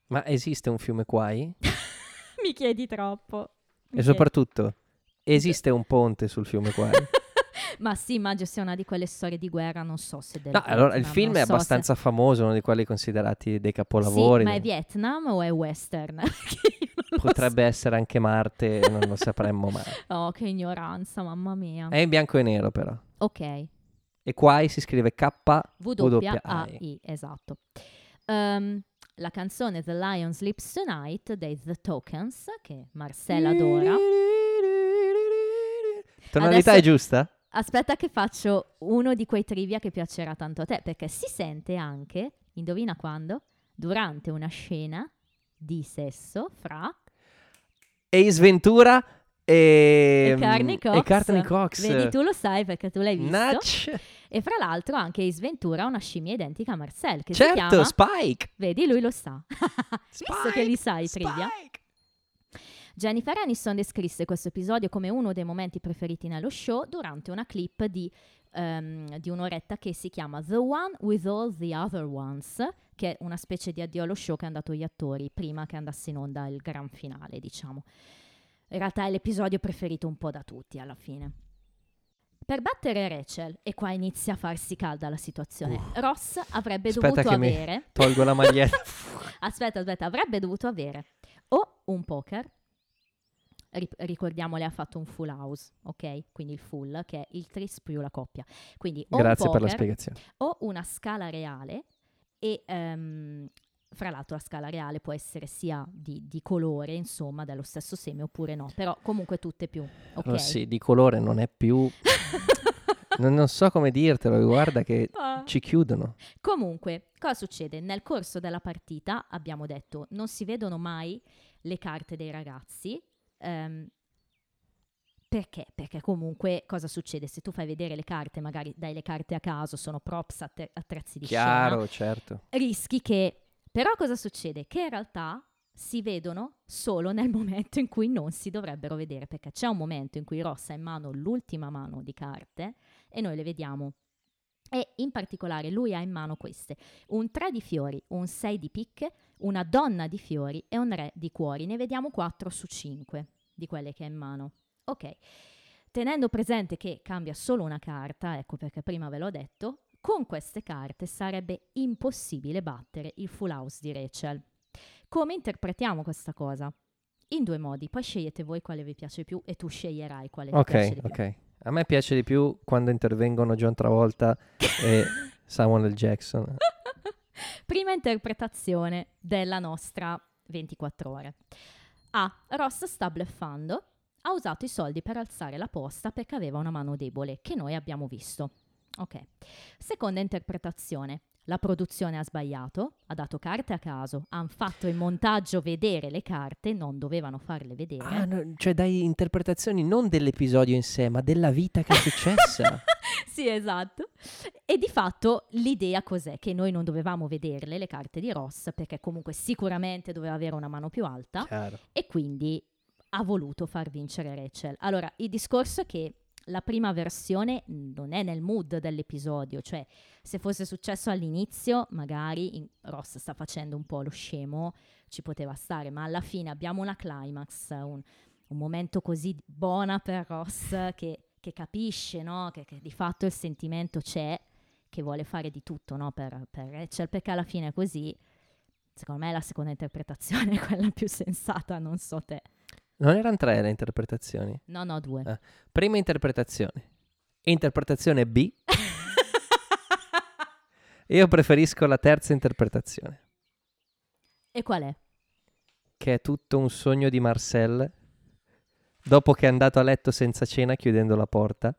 Ma esiste un fiume Quai? [LAUGHS] Mi chiedi troppo. Mi E soprattutto, esiste un ponte sul fiume Quai? chiedi- [LAUGHS] Ma sì, immagino sia una di quelle storie di guerra, non so se del No, allora il Vietnam, film è so abbastanza famoso, uno di quelli considerati dei capolavori. Sì, ma è Vietnam o è western? [LAUGHS] [LAUGHS] Potrebbe essere anche Marte, non lo sapremmo mai. [LAUGHS] Oh, che ignoranza, mamma mia. È in bianco e nero però. Ok, E Quai si scrive K W-A-I, esatto. Ehm, la canzone The Lion Sleeps Tonight dei The Tokens, che Marcella adora. Tonalità Adesso- è giusta? Aspetta che faccio uno di quei trivia che piacerà tanto a te, perché si sente anche, indovina quando, durante una scena di sesso fra Ace Ventura e... e Carney Cox. E Courtney Cox. Vedi, tu lo sai perché tu l'hai visto. Natch. E fra l'altro anche Ace Ventura ha una scimmia identica a Marcel, che si Certo, chiama... Spike. Vedi, lui lo sa. [LAUGHS] Visto che Spike, li sai trivia. Jennifer Aniston descrisse questo episodio come uno dei momenti preferiti nello show durante una clip di, ehm, di un'oretta che si chiama The One with All the Other Ones, che è una specie di addio allo show che hanno dato gli attori prima che andasse in onda il gran finale, diciamo. In realtà è l'episodio preferito un po' da tutti alla fine. Per battere Rachel, e qua inizia a farsi calda la situazione, Ross avrebbe dovuto avere Tolgo la maglietta. [LAUGHS] aspetta, aspetta, avrebbe dovuto avere o un poker, ri- ricordiamo le ha fatto un full house, ok? Quindi il full, che è il tris più la coppia. Quindi o Grazie un per la poker spiegazione. o una scala reale e ehm, fra l'altro la scala reale può essere sia di, di colore, insomma, dello stesso seme oppure no, però comunque tutte più, ok? Oh, sì, di colore non è più... [LAUGHS] non, non so come dirtelo, guarda che Ah. ci chiudono. Comunque, cosa succede? Nel corso della partita abbiamo detto non si vedono mai le carte dei ragazzi. Ehm, perché? Perché comunque cosa succede? Se tu fai vedere le carte, magari dai le carte a caso, sono props, att- attrezzi di Chiaro, certo. scena, rischi che... Però cosa succede? Che in realtà si vedono solo nel [LAUGHS] momento in cui non si dovrebbero vedere, perché c'è un momento in cui Rossa ha in mano l'ultima mano di carte e noi le vediamo E in particolare lui ha in mano queste: un 3 di fiori, un 6 di picche, una donna di fiori e un re di cuori. Ne vediamo 4 su 5 di quelle che ha in mano. Ok. Tenendo presente che cambia solo una carta, ecco perché prima ve l'ho detto, con queste carte sarebbe impossibile battere il full house di Rachel. Come interpretiamo questa cosa? In due modi, poi scegliete voi quale vi piace più e tu sceglierai quale ti piace Ok, di più. ok. A me piace di più quando intervengono John Travolta e [LAUGHS] Samuel L. Jackson. Prima interpretazione della nostra 24 ore. A. Ross sta bluffando. Ha usato i soldi per alzare la posta perché aveva una mano debole, che noi abbiamo visto. Ok. Seconda interpretazione. La produzione ha sbagliato, ha dato carte a caso, hanno fatto il montaggio vedere le carte, non dovevano farle vedere. Ah, no, cioè dai interpretazioni non dell'episodio in sé, ma della vita che è successa. [LAUGHS] sì, esatto. E di fatto l'idea cos'è? Che noi non dovevamo vederle le carte di Ross perché comunque sicuramente doveva avere una mano più alta Chiaro. e quindi ha voluto far vincere Rachel. Allora, il discorso è che la prima versione non è nel mood dell'episodio, cioè se fosse successo all'inizio, magari in- Ross sta facendo un po' lo scemo, ci poteva stare, ma alla fine abbiamo una climax, un, un momento così buona per Ross che, che capisce no? che, che di fatto il sentimento c'è, che vuole fare di tutto no? per, per Rachel, perché alla fine è così. Secondo me la seconda interpretazione è quella più sensata, non so te. Non erano tre le interpretazioni. No, no, due. Eh. Prima interpretazione. Interpretazione B. [LAUGHS] Io preferisco la terza interpretazione, E qual è? che è tutto un sogno di Marcel dopo che è andato a letto senza cena chiudendo la porta.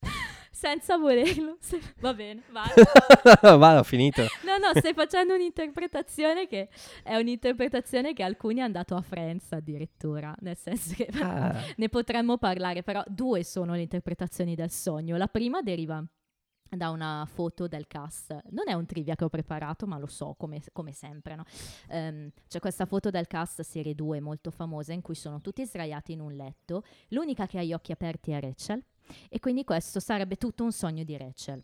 [LAUGHS] Senza volerlo. Se- [LAUGHS] Va bene, vai. [LAUGHS] Vado, ho finito. No, no, stai facendo un'interpretazione che è un'interpretazione che alcuni hanno dato a Friends addirittura, nel senso che Ah, ne potremmo parlare, però due sono le interpretazioni del sogno. La prima deriva da una foto del cast. Non è un trivia che ho preparato, ma lo so, come, come sempre. No? Ehm, c'è questa foto del cast serie 2 molto famosa in cui sono tutti sdraiati in un letto. L'unica che ha gli occhi aperti è Rachel. E quindi questo sarebbe tutto un sogno di Rachel.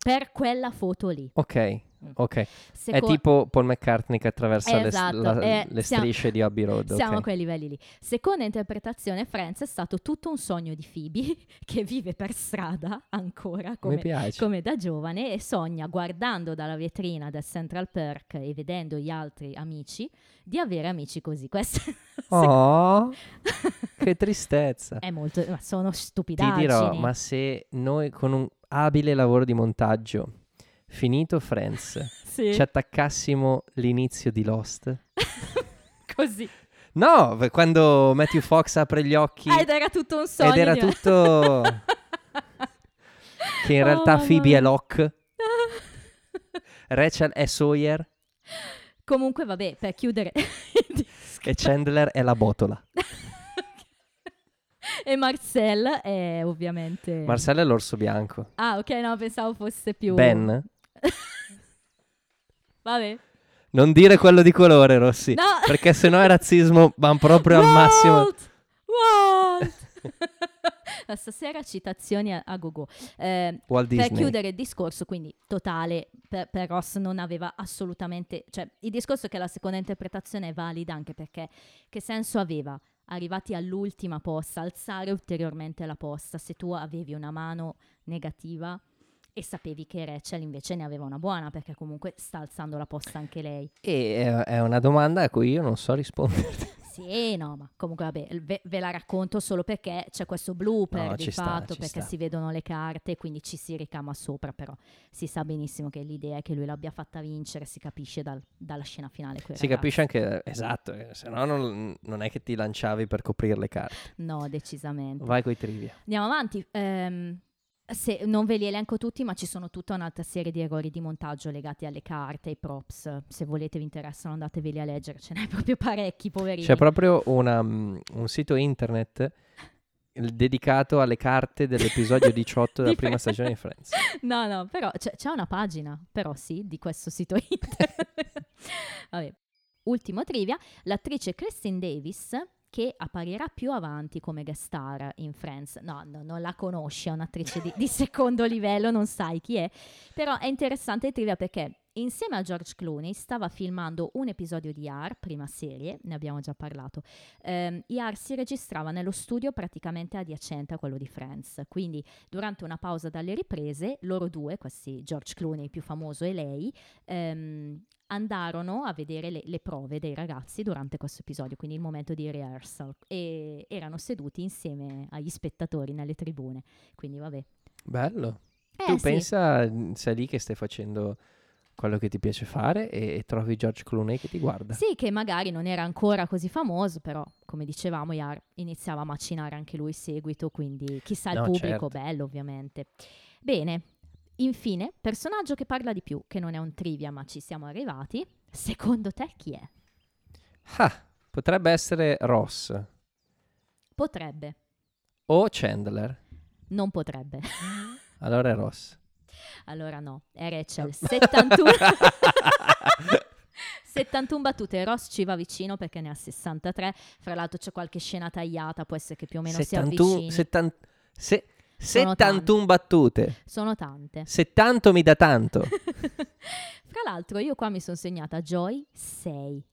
Per quella foto lì. ok, ok. È Seco- tipo Paul McCartney che attraversa le, Esatto, la- eh, le siamo- strisce di Abbey Road. [LAUGHS] Siamo ok. a quei livelli lì. Seconda interpretazione, Friends è stato tutto un sogno di Phoebe [LAUGHS] che vive per strada ancora come, come da giovane e sogna guardando dalla vetrina del Central Perk e vedendo gli altri amici di avere amici così. [LAUGHS] Questo Oh, che tristezza. è molto, ma sono Ti stupidaggini. dirò, ma se noi con un abile lavoro di montaggio, finito Friends, [LAUGHS] Sì. ci attaccassimo l'inizio di Lost? [LAUGHS] così. No, quando Matthew Fox apre gli occhi ed era tutto un sogno. ed era tutto... [LAUGHS] che in Oh, realtà mamma Phoebe è. Locke, Rachel è Sawyer Comunque, vabbè, per chiudere e Chandler è la botola. E Marcel è ovviamente... Marcello è l'orso bianco. Ah, ok, no, pensavo fosse più... Ben, [LAUGHS] Vabbè. non dire quello di colore, Rossi, No! perché sennò è razzismo, van proprio al massimo. Walt! [LAUGHS] Stasera citazioni a, a gogo. Eh, per chiudere il discorso, quindi totale, per, per Ross non aveva assolutamente... Cioè, il discorso è che la seconda interpretazione è valida anche perché che senso aveva? Arrivati all'ultima posta, alzare ulteriormente la posta se tu avevi una mano negativa e sapevi che Rachel invece ne aveva una buona perché comunque sta alzando la posta anche lei. E è, è una domanda a cui io non so rispondere. [LAUGHS] Sì, no, ma comunque vabbè, ve, ve la racconto solo perché c'è questo blooper No, di sta, fatto, ci perché sta. si vedono le carte, quindi ci si ricama sopra, però si sa benissimo che l'idea è che lui l'abbia fatta vincere, si capisce dal- dalla scena finale. Si ragazzi. capisce anche, esatto, eh, se no non, non è che ti lanciavi per coprire le carte. No, decisamente. Vai coi trivia. Andiamo avanti. ehm, se, non ve li elenco tutti, ma ci sono tutta un'altra serie di errori di montaggio legati alle carte, ai props. Se volete vi interessano andateveli a leggere, ce n'è proprio parecchi, poverini. C'è proprio una, mm, un sito internet dedicato alle carte dell'episodio 18 della prima stagione di Friends. [LAUGHS] No, no, però c'è, c'è una pagina, però sì, di questo sito internet. [LAUGHS] Vabbè. Ultimo trivia, l'attrice Christine Davis che apparirà più avanti come guest star in Friends. No, no, non la conosci, è un'attrice di, di [LAUGHS] secondo livello, non sai chi è. Però è interessante il trivia perché insieme a George Clooney stava filmando un episodio di ER, prima serie, ne abbiamo già parlato. Ehm, ER si registrava nello studio praticamente adiacente a quello di Friends, quindi durante una pausa dalle riprese, loro due, questi George Clooney il più famoso e lei, ehm, andarono a vedere le, le prove dei ragazzi durante questo episodio, quindi il momento di rehearsal, e erano seduti insieme agli spettatori nelle tribune. Quindi vabbè. Bello. Eh, tu sì. pensa, mm, sei lì che stai facendo quello che ti piace fare e, e trovi George Clooney che ti guarda. Sì, che magari non era ancora così famoso, però come dicevamo, Yar iniziava a macinare anche lui seguito, quindi chissà il No, pubblico, certo. bello ovviamente. Bene, infine, personaggio che parla di più, che non è un trivia, ma ci siamo arrivati. Secondo te chi è? Ah, potrebbe essere Ross Potrebbe, o Chandler. non potrebbe. Allora è Ross. Allora no, è Rachel, 71. 71 [LAUGHS] battute, Ross ci va vicino perché ne ha 63. Fra l'altro c'è qualche scena tagliata, può essere che più o meno si 71, avvicini. 70 se- Sono 71 battute. Sono tante. 70 mi dà tanto. [LAUGHS] Fra l'altro, io qua mi sono segnata Joy 6.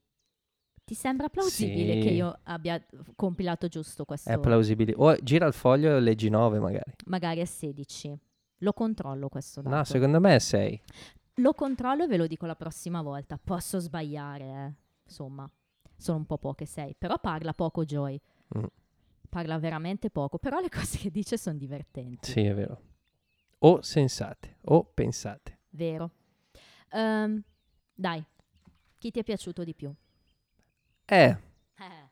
Ti sembra plausibile Sì. che io abbia compilato giusto questo? È plausibile. O gira il foglio e leggi 9 magari. Magari è 16. Lo controllo questo dato. No, secondo me è 6. Lo controllo e ve lo dico la prossima volta. Posso sbagliare, eh. Insomma, sono un po' poche 6. Però parla poco Joy. Mm. Parla veramente poco. Però le [LAUGHS] cose che dice sono divertenti. Sì, è vero. O sensate, o pensate. Vero. Ehm, dai, chi ti è piaciuto di più? Eh, Eh.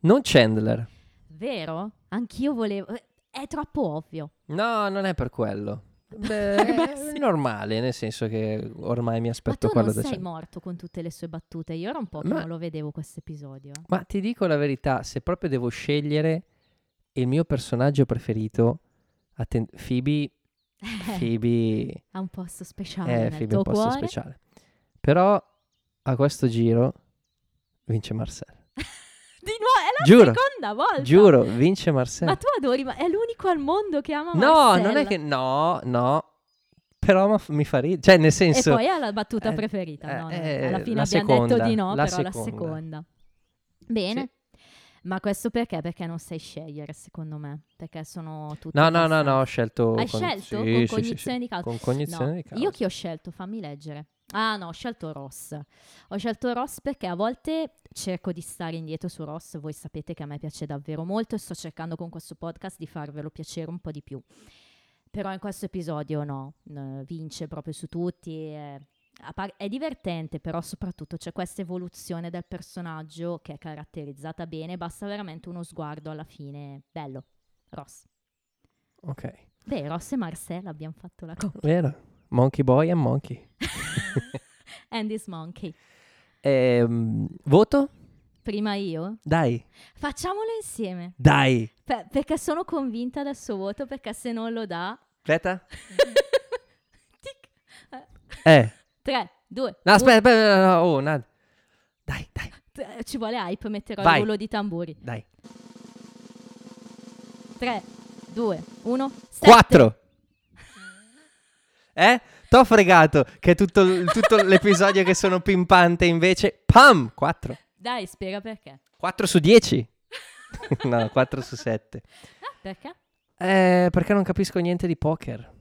non Chandler. Vero? Anch'io volevo. eh, È troppo ovvio. No, non è per quello. [LAUGHS] Beh, è normale, nel senso che ormai mi Ma aspetto tu quello non da sei Chandler. morto con tutte le sue battute. Io era un po' che Ma- non lo vedevo questo episodio. Ma ti dico la verità, se proprio devo scegliere il mio personaggio preferito, atten- Phoebe, [LAUGHS] Phoebe ha un posto speciale nel Phoebe tuo un posto cuore. speciale. Però a questo giro vince Marcel. [LAUGHS] Di nuovo, è la Giuro, seconda volta. Giuro, vince Marcel. Ma tu adori, ma è l'unico al mondo che ama No, Marcel. non è che no, no. Però mi fa ridere, cioè nel E senso poi ha la battuta eh, preferita. eh, no, no, eh, Alla fine abbiamo seconda, detto di no, la però la seconda. seconda. Bene. Ma questo perché? Perché non sai scegliere, secondo me. Perché sono tutti No, no, no, no, ho scelto Hai con- scelto? sì, Con sì, sì, cognizione sì, di causa? Con cognizione No, di causa. io chi ho scelto? Fammi leggere. Ah no, ho scelto Ross. Ho scelto Ross perché a volte cerco di stare indietro su Ross, voi sapete che a me piace davvero molto e sto cercando con questo podcast di farvelo piacere un po' di più. Però in questo episodio no, vince proprio su tutti. È, è divertente, però soprattutto c'è questa evoluzione del personaggio che è caratterizzata bene, basta veramente uno sguardo alla fine. Bello. Ross. Ok, Beh, Ross e Marcel abbiamo fatto la coppia. vero. Monkey Boy e Monkey. [LAUGHS] Andy's Monkey. Ehm, voto? Prima io? Dai, Facciamolo insieme. dai. Pe- perché sono convinta del suo voto, perché se non lo dà... Aspetta. [LAUGHS] Tic. Eh. 3, 2, No, aspetta, aspetta, no, no, oh, Nad. Dai, dai, Ci vuole hype, metterò Vai. il rullo di tamburi. dai. 3, 2, 1, 4. Eh? T'ho fregato che tutto, tutto l'episodio che sono pimpante invece. Pam! 4. Dai, spiega perché. 4 su 10. no, 4 su 7. Ah, perché? Eh, perché non capisco niente di poker.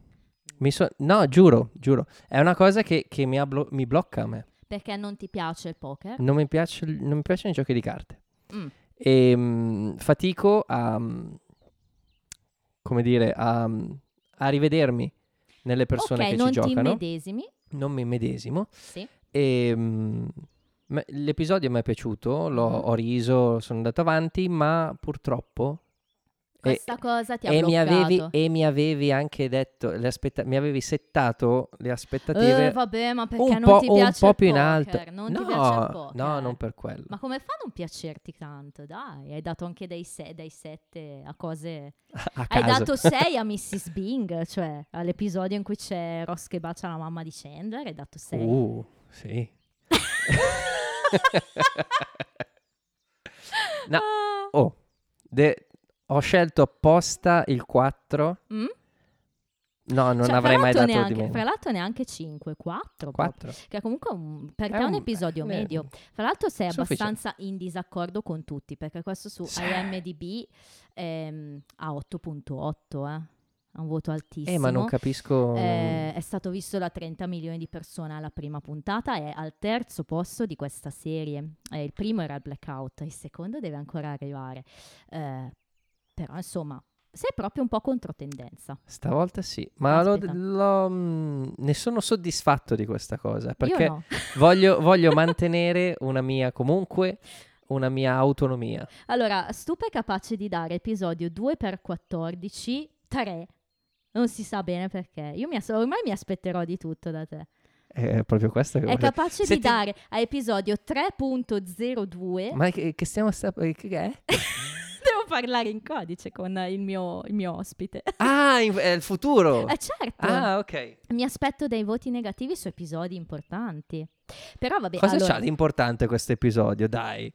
Mi so- no, giuro, giuro. È una cosa che, che mi, blo- mi blocca a me. Perché non ti piace il poker? Non mi, piace, non mi piacciono i giochi di carte. Mm. E mm, fatico a... mm, come dire, a, a rivedermi nelle persone ok, che non ci ti giocano. immedesimi. non mi medesimo. Sì. E, mm, me- l'episodio mi è piaciuto, l'ho, Mhm. ho riso, sono andato avanti, ma purtroppo... e- Questa cosa ti ha e mi, avevi, bloccato. e mi avevi anche detto, le aspetta- mi avevi settato le aspettative Eh, vabbè, ma perché un non po', ti un piace po' il più in alto. Non no, no, non per quello. Ma come fa a non piacerti tanto? Dai, hai dato anche dei, se- dei sette a cose... [LAUGHS] A Hai dato 6 a [LAUGHS] Mrs. Bing, cioè all'episodio in cui c'è Ross che bacia la mamma di Chandler, hai dato 6. Uh, sì. [LAUGHS] no, Oh, de- ho scelto apposta il 4. Mm? No, non Cioè, avrei mai dato neanche, di meno. Fra l'altro neanche 5, 4. 4? Che comunque un, per È te è un episodio eh, medio. Fra l'altro sei sufficiente. abbastanza in disaccordo con tutti, perché questo su Sì. IMDB ehm, ha 8.8, eh. Ha un voto altissimo. Eh, ma non capisco... Eh, è stato visto da 30 milioni di persone alla prima puntata, è al terzo posto di questa serie. Eh, il primo era il Blackout, il secondo deve ancora arrivare. Eh, però insomma, sei proprio un po' controtendenza. Stavolta sì, ma lo- lo- mm, ne sono soddisfatto di questa cosa, perché no. [LAUGHS] voglio, voglio mantenere una mia, comunque, una mia autonomia. Allora, Stupa è capace di dare episodio 2x14 3. Non si sa bene perché. Io mi as- ormai mi aspetterò di tutto da te. È proprio questo che È voglio... capace Se di ti- dare a episodio 3.02. Ma che, che stiamo... sta- che è? [LAUGHS] Parlare in codice con il mio, il mio ospite. [LAUGHS] Ah, in- è il futuro! Eh certo, Ah, ok. mi aspetto dei voti negativi su episodi importanti. Però vabbè, Cosa allora, c'ha di importante questo episodio? Dai,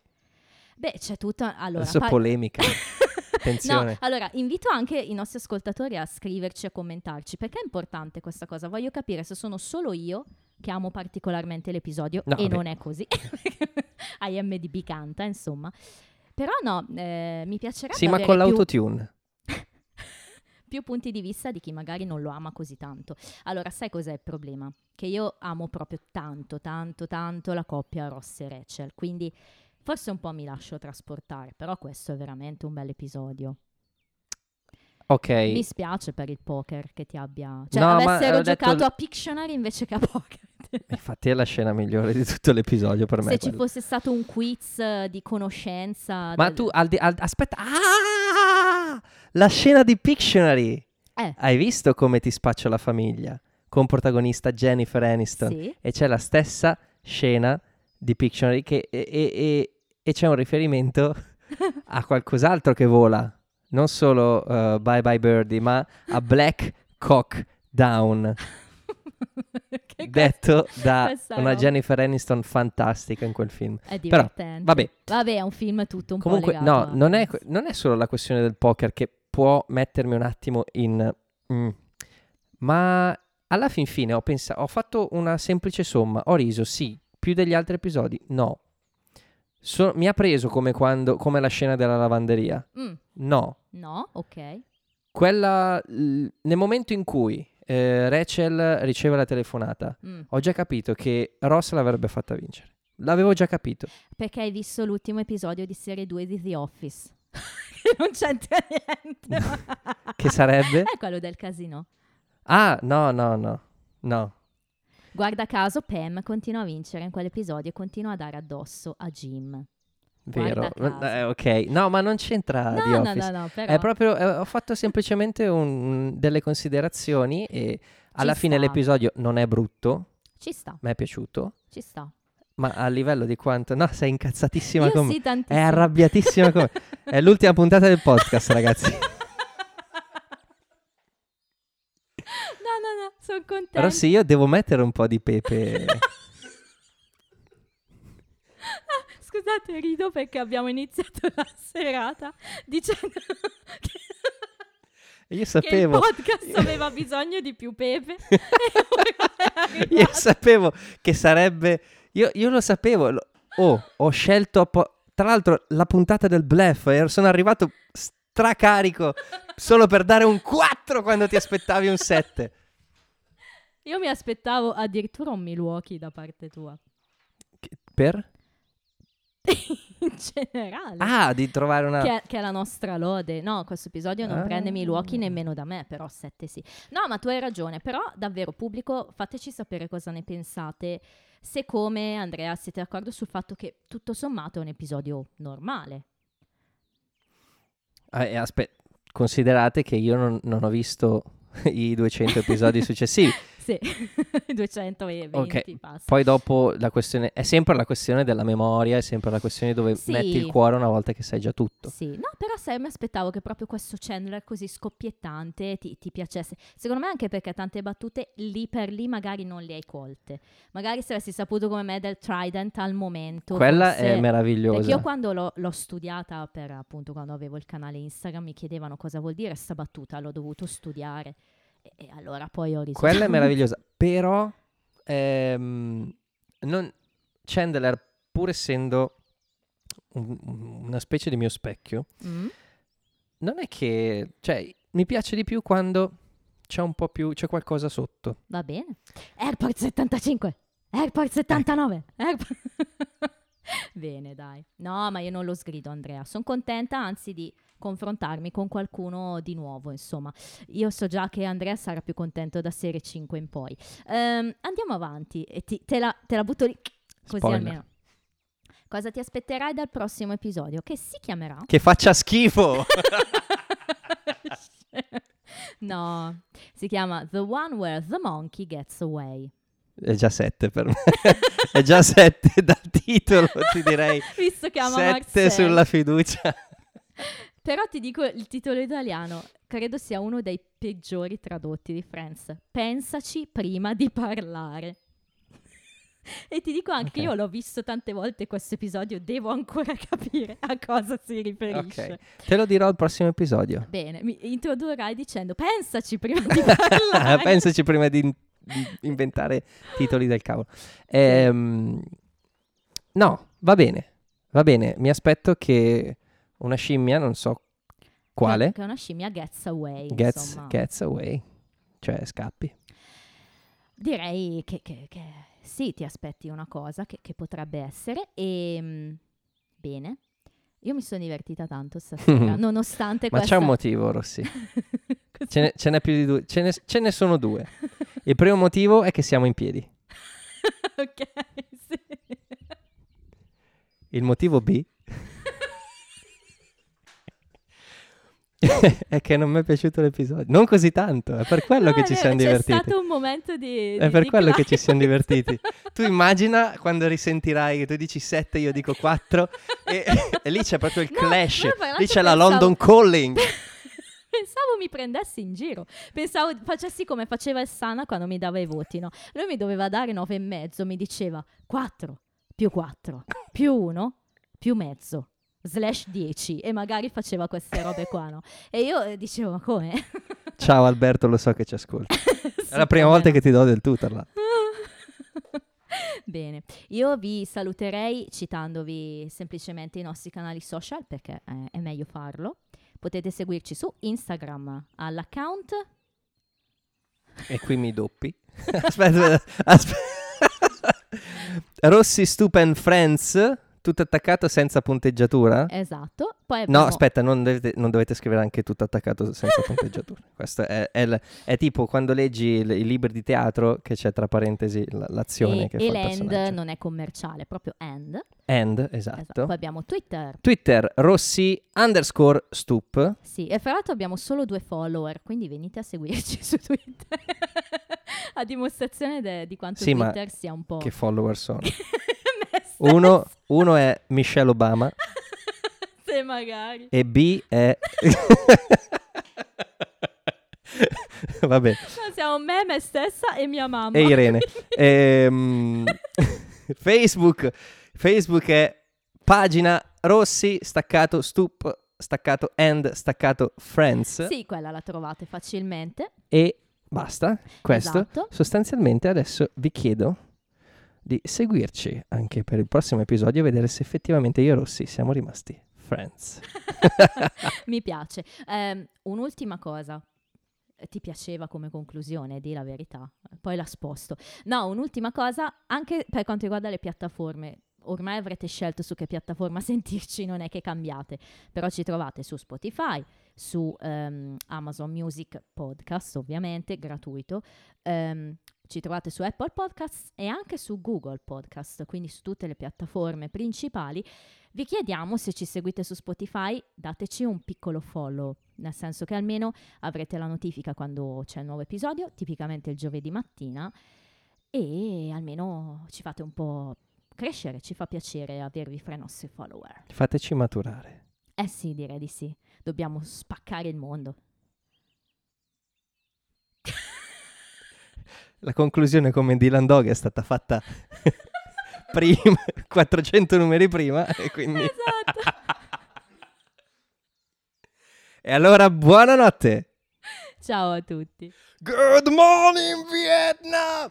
beh, c'è tutta allora adesso par- polemica. [LAUGHS] No, Attenzione. allora invito anche i nostri ascoltatori a scriverci e a commentarci perché è importante questa cosa. Voglio capire se sono solo io che amo particolarmente l'episodio No, e vabbè. non è così. [LAUGHS] IMDB canta, insomma. Però no, eh, mi piacerebbe Sì, ma con più- l'autotune. [LAUGHS] più punti di vista di chi magari non lo ama così tanto. Allora, sai cos'è il problema? Che io amo proprio tanto, tanto, tanto la coppia Ross e Rachel, quindi forse un po' mi lascio trasportare, però questo è veramente un bel episodio. Ok. Mi spiace per il poker che ti abbia... Cioè, No, avessero detto giocato l- a Pictionary invece che a poker. [LAUGHS] Infatti è la scena migliore di tutto l'episodio per me. Se ci fosse stato un quiz eh, di conoscenza... Ma del- tu, al di- al- aspetta. Ah! La scena di Pictionary. Eh, Hai visto come ti spaccio la famiglia? Con protagonista Jennifer Aniston. sì. E c'è la stessa scena di Pictionary che, e, e- e- e c'è un riferimento [LAUGHS] a qualcos'altro che vola. Non solo uh, Bye Bye Birdie, ma a Black Cock Down. [LAUGHS] [LAUGHS] Detto da questa una roba. Jennifer Aniston fantastica in quel film. È Però, divertente. vabbè. Vabbè, è un film tutto un Comunque, po' legato no, non è, non è solo la questione del poker che può mettermi un attimo in... mm, ma alla fin fine ho pensato, ho fatto una semplice somma, ho riso, sì, più degli altri episodi, no. So- mi ha preso come quando, come la scena della lavanderia, Mm, no. no, ok. Quella, l- nel momento in cui eh, Rachel riceve la telefonata, Mm. ho già capito che Ross l'avrebbe fatta vincere. L'avevo già capito. Perché hai visto l'ultimo episodio di serie 2 di The Office. [LAUGHS] Che non c'entra niente. [LAUGHS] Che sarebbe? È quello del casino. Ah, no, no, no. No. Guarda caso, Pam continua a vincere in quell'episodio e continua a dare addosso a Jim. Vero. Eh, ok. No, ma non c'entra no, The no, Office. no, no, però È proprio, eh, ho fatto semplicemente un- delle considerazioni e alla fine sta. l'episodio non è brutto, ci sta, mi è piaciuto, ci sta. ma a livello di quanto... No, sei incazzatissima Io con me. sì, È tantissimo. arrabbiatissima con me. È l'ultima puntata del podcast, ragazzi. [LAUGHS] no, no, no, sono contenta. Però sì, io devo mettere un po' di pepe. [LAUGHS] Scusate, rido perché abbiamo iniziato [LAUGHS] la serata dicendo che, Io che il sapevo... podcast [LAUGHS] aveva bisogno di più pepe. [LAUGHS] Io sapevo che sarebbe. Io, io lo sapevo. lo- Oh, ho scelto. appo- Tra l'altro, la puntata del bluff. Sono arrivato stracarico solo per dare un 4 quando ti aspettavi un 7. Io mi aspettavo addirittura un Milwaukee da parte tua. Per? [LAUGHS] In generale. Ah, di trovare una. Che è, che è la nostra lode. No, questo episodio non Ah. prende Milwaukee nemmeno da me, però 7 sì. No, ma tu hai ragione. Però, davvero, pubblico, fateci sapere cosa ne pensate. Se come, Andrea, siete d'accordo sul fatto che tutto sommato è un episodio normale. aspetta, considerate che io non, non ho visto [LAUGHS] i 200 episodi successivi. [LAUGHS] Sì, [LAUGHS] 220 Ok, passa. Poi dopo la questione è sempre la questione della memoria, è sempre la questione dove Sì. metti il cuore una volta che sai già tutto. Sì, no, però sai, mi aspettavo che proprio questo Chandler così scoppiettante ti, ti piacesse. Secondo me anche perché tante battute lì per lì magari non le hai colte. Magari se avessi saputo come me del Trident al momento. Quella è meravigliosa. Perché io quando l'ho, l'ho studiata per appunto quando avevo il canale Instagram mi chiedevano cosa vuol dire sta battuta, l'ho dovuto studiare e, allora poi ho risolto. Quella è [LAUGHS] meravigliosa, però ehm, non- Chandler, pur essendo un- una specie di mio specchio, Mm? non è che, cioè, mi piace di più quando c'è un po' più, c'è qualcosa sotto. Va bene. Airport 75, Airport 79, Airport... [LAUGHS] [LAUGHS] Bene, dai. No, ma io non lo sgrido, Andrea. Sono contenta, anzi, di confrontarmi con qualcuno di nuovo, insomma. Io so già che Andrea sarà più contento da serie 5 in poi. Ehm, andiamo avanti e ti- te, la, te la butto lì, così Spoiler. almeno. Cosa ti aspetterai dal prossimo episodio? Che si chiamerà... Che faccia schifo! [LAUGHS] no, si chiama The One Where the Monkey Gets Away. È già sette per me. è già sette [LAUGHS] dal titolo, ti direi. Visto che ama Sette Marcel. sulla fiducia. Però ti dico il titolo italiano, credo sia uno dei peggiori tradotti di Friends. Pensaci prima di parlare. e ti dico anche Ok. io l'ho visto tante volte questo episodio, devo ancora [LAUGHS] capire a cosa si riferisce. Ok, te lo dirò al prossimo episodio. Bene, mi introdurrai dicendo pensaci prima [LAUGHS] di parlare. Pensaci prima di inventare titoli del cavolo. Ehm, no, va bene, va bene. Mi aspetto che una scimmia, non so quale, Che una scimmia gets away, gets, gets away, cioè scappi. Direi che, che- che sì, ti aspetti una cosa che, che potrebbe essere. E mm, bene, io mi sono divertita tanto stasera, [LAUGHS] nonostante Ma questa... c'è un motivo, Rossi. [LAUGHS] Ce ne, ce n'è più di due, ce ne, ce ne sono due. [LAUGHS] Il primo motivo è che siamo in piedi. [LAUGHS] ok, sì. Il motivo B [LAUGHS] è che non mi è piaciuto l'episodio. Non così tanto, è per quello No, che è ci siamo divertiti. stato un momento di... È di per quello che ci siamo divertiti. Tu [LAUGHS] immagina quando risentirai che tu dici 7, io dico 4 e, e lì c'è proprio il No, clash. lì c'è la pensavo- London Calling. Pensavo mi prendessi in giro, pensavo facessi come faceva il Sana quando mi dava i voti, no? Lui mi doveva dare nove e mezzo, mi diceva 4 più 4 più 1 più mezzo slash 10 e magari faceva queste robe qua, no? E io eh, dicevo ma come? [LAUGHS] Ciao Alberto, lo so che ci ascolti. [LAUGHS] È la prima volta che ti do del tu, tra l'altro. [LAUGHS] Bene, io vi saluterei citandovi semplicemente i nostri canali social perché eh, è meglio farlo. Potete seguirci su Instagram all'account E qui mi doppi. [LAUGHS] aspetta, aspetta. Rossi Stupend Friends, tutto attaccato senza punteggiatura. esatto. Poi No, abbiamo- aspetta, non dovete, non dovete scrivere anche tutto attaccato senza [LAUGHS] punteggiatura. Questo è, è il- è tipo quando leggi il- i libri di teatro che c'è tra parentesi l- l'azione e, che e fa il l'end personaggio. non è commerciale, proprio end. And, Esatto. esatto. Poi abbiamo Twitter. Twitter Rossi underscore stup. Sì, e fra l'altro abbiamo solo due follower, quindi venite a seguirci [LAUGHS] su Twitter. a dimostrazione de- di quanto Sì, Twitter sia un po'... Che follower sono? [LAUGHS] Uno, uno è Michelle Obama [LAUGHS] Se magari. e B è... [LAUGHS] Vabbè, No, siamo me, me stessa e mia mamma. e Irene. Ehm, [LAUGHS] Facebook, Facebook è pagina Rossi staccato stup staccato and staccato friends Sì, quella la trovate facilmente. e basta. Questo Esatto. sostanzialmente adesso vi chiedo di seguirci anche per il prossimo episodio e vedere se effettivamente io e Rossi siamo rimasti friends. [LAUGHS] Mi piace. Ehm, un'ultima cosa. Ti piaceva come conclusione, di la verità. Poi la sposto. No, un'ultima cosa, anche per quanto riguarda le piattaforme. Ormai avrete scelto su che piattaforma [LAUGHS] sentirci, non è che cambiate. Però ci trovate su Spotify, su ehm, Amazon Music Podcast, ovviamente, gratuito. Ehm, ci trovate su Apple Podcasts e anche su Google Podcast, quindi su tutte le piattaforme principali. Vi chiediamo se ci seguite su Spotify, dateci un piccolo follow. nel senso che almeno avrete la notifica quando c'è il nuovo episodio, tipicamente il giovedì mattina, e almeno ci fate un po' crescere, ci fa piacere avervi fra i nostri follower. Fateci maturare. Eh sì, direi di sì, dobbiamo spaccare il mondo. [LAUGHS] La conclusione come Dylan Dog è stata fatta [LAUGHS] prima, 400 numeri prima, e quindi... Esatto. E allora, buonanotte! Ciao a tutti. Good morning, Vietnam!